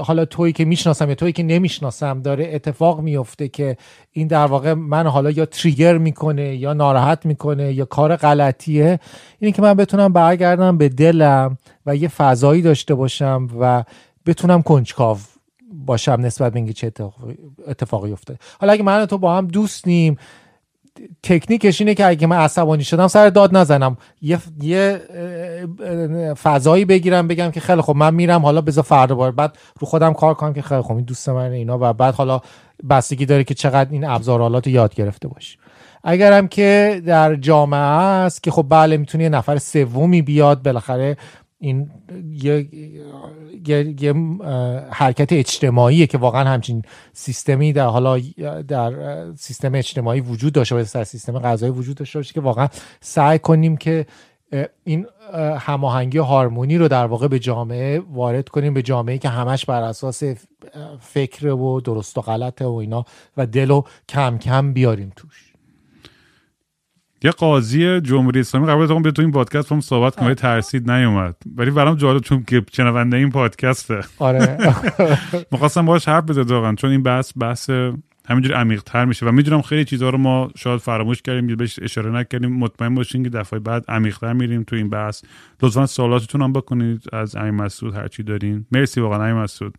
حالا تویی که می‌شناسم یا تویی که نمی‌شناسم داره اتفاق میفته که این در واقع من حالا یا تریگر می‌کنه یا ناراحت می‌کنه یا کار غلطیه. اینی که من بتونم برگردم به دلم و یه فضایی داشته باشم و بتونم کنجکاو باشم نسبت به اینکه چه اتفاقی افتاده. حالا اگه من تو با هم دوست نیم تکنیکش اینه که اگه من عصبانی شدم سر داد نزنم. یه, یه فضایی بگیرم بگم که خیلی خب من میرم حالا بذار فردا بار. بعد رو خودم کار کنم که خیلی خب این دوست من اینا و بعد حالا بستگی داره که چقدر این ابزارالات یاد گرفته باشی. اگرم که در جامعه است که خب بله می‌تونه یه نفر سومی بیاد بالاخره این یه, یه،, یه حرکت اجتماعیه که واقعا همچین سیستمی در حالا در سیستم اجتماعی وجود داشته باشه در سیستم غذایی وجود داشته باشه که واقعا سعی کنیم که این هماهنگی هارمونی رو در واقع به جامعه وارد کنیم به جامعه که همش بر اساس فکر و درست و غلطه و اینا و دل رو کم کم بیاریم توش. یه قاضی جمهوری اسلامی قبل از اون به تو این پادکست هم صحبت کنم ترسید نیومد. ولی برام جالب چون که چنونده این پادکسته. آره. می‌خواستم باش حرف بزنم واقعا چون این بحث بحث همینجوری عمیق تر میشه و می‌دونم خیلی چیزها رو ما شاید فراموش کردیم بهش اشاره نکردیم. مطمئن باشین که دفعه بعد عمیق تر میریم تو این بحث. لطفا سوالاتتون هم بکنید از امین مسعود هرچی دارین. مرسی واقعا امین مسعود.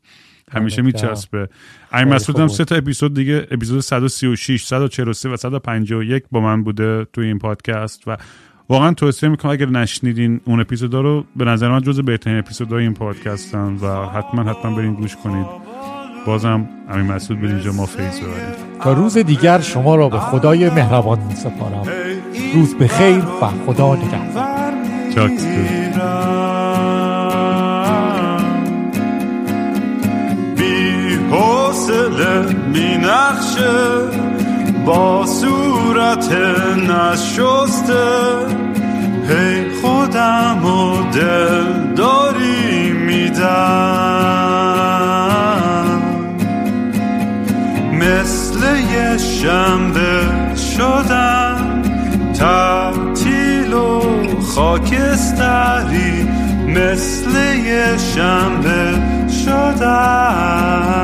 همیشه میچسبه. این مسعود هم سه تا اپیزود دیگه اپیزود 136 143 و 151 با من بوده تو این پادکست و واقعا توصیه می‌کنم اگر نشنیدین اون اپیزودا رو به نظر من جز بهترین اپیزودهای این پادکستن و حتما حتما برین گوش کنید بازم امین مسعود به اینجا ما فیض ببریم. تا روز دیگر شما را به خدای مهربان می سپارم روز به خیر و خدا نگهدار. می نخشه با صورت نشسته. هی خودم و دل داری میدم. مثل یه شنبه شدم تعطیل و خاکستری. مثل یه شنبه شدم.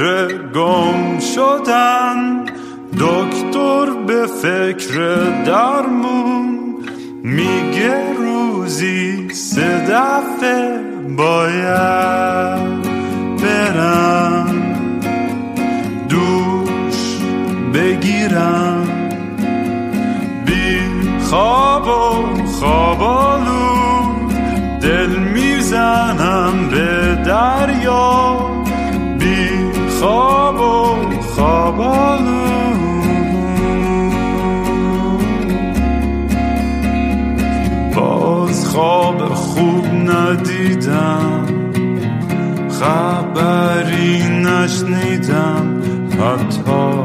فکر گم شدن دکتر به فکر درمون میگه روزی سه دفعه باید برم دوش بگیرم. بی خواب ندیدم خبری نشنیدم. حتی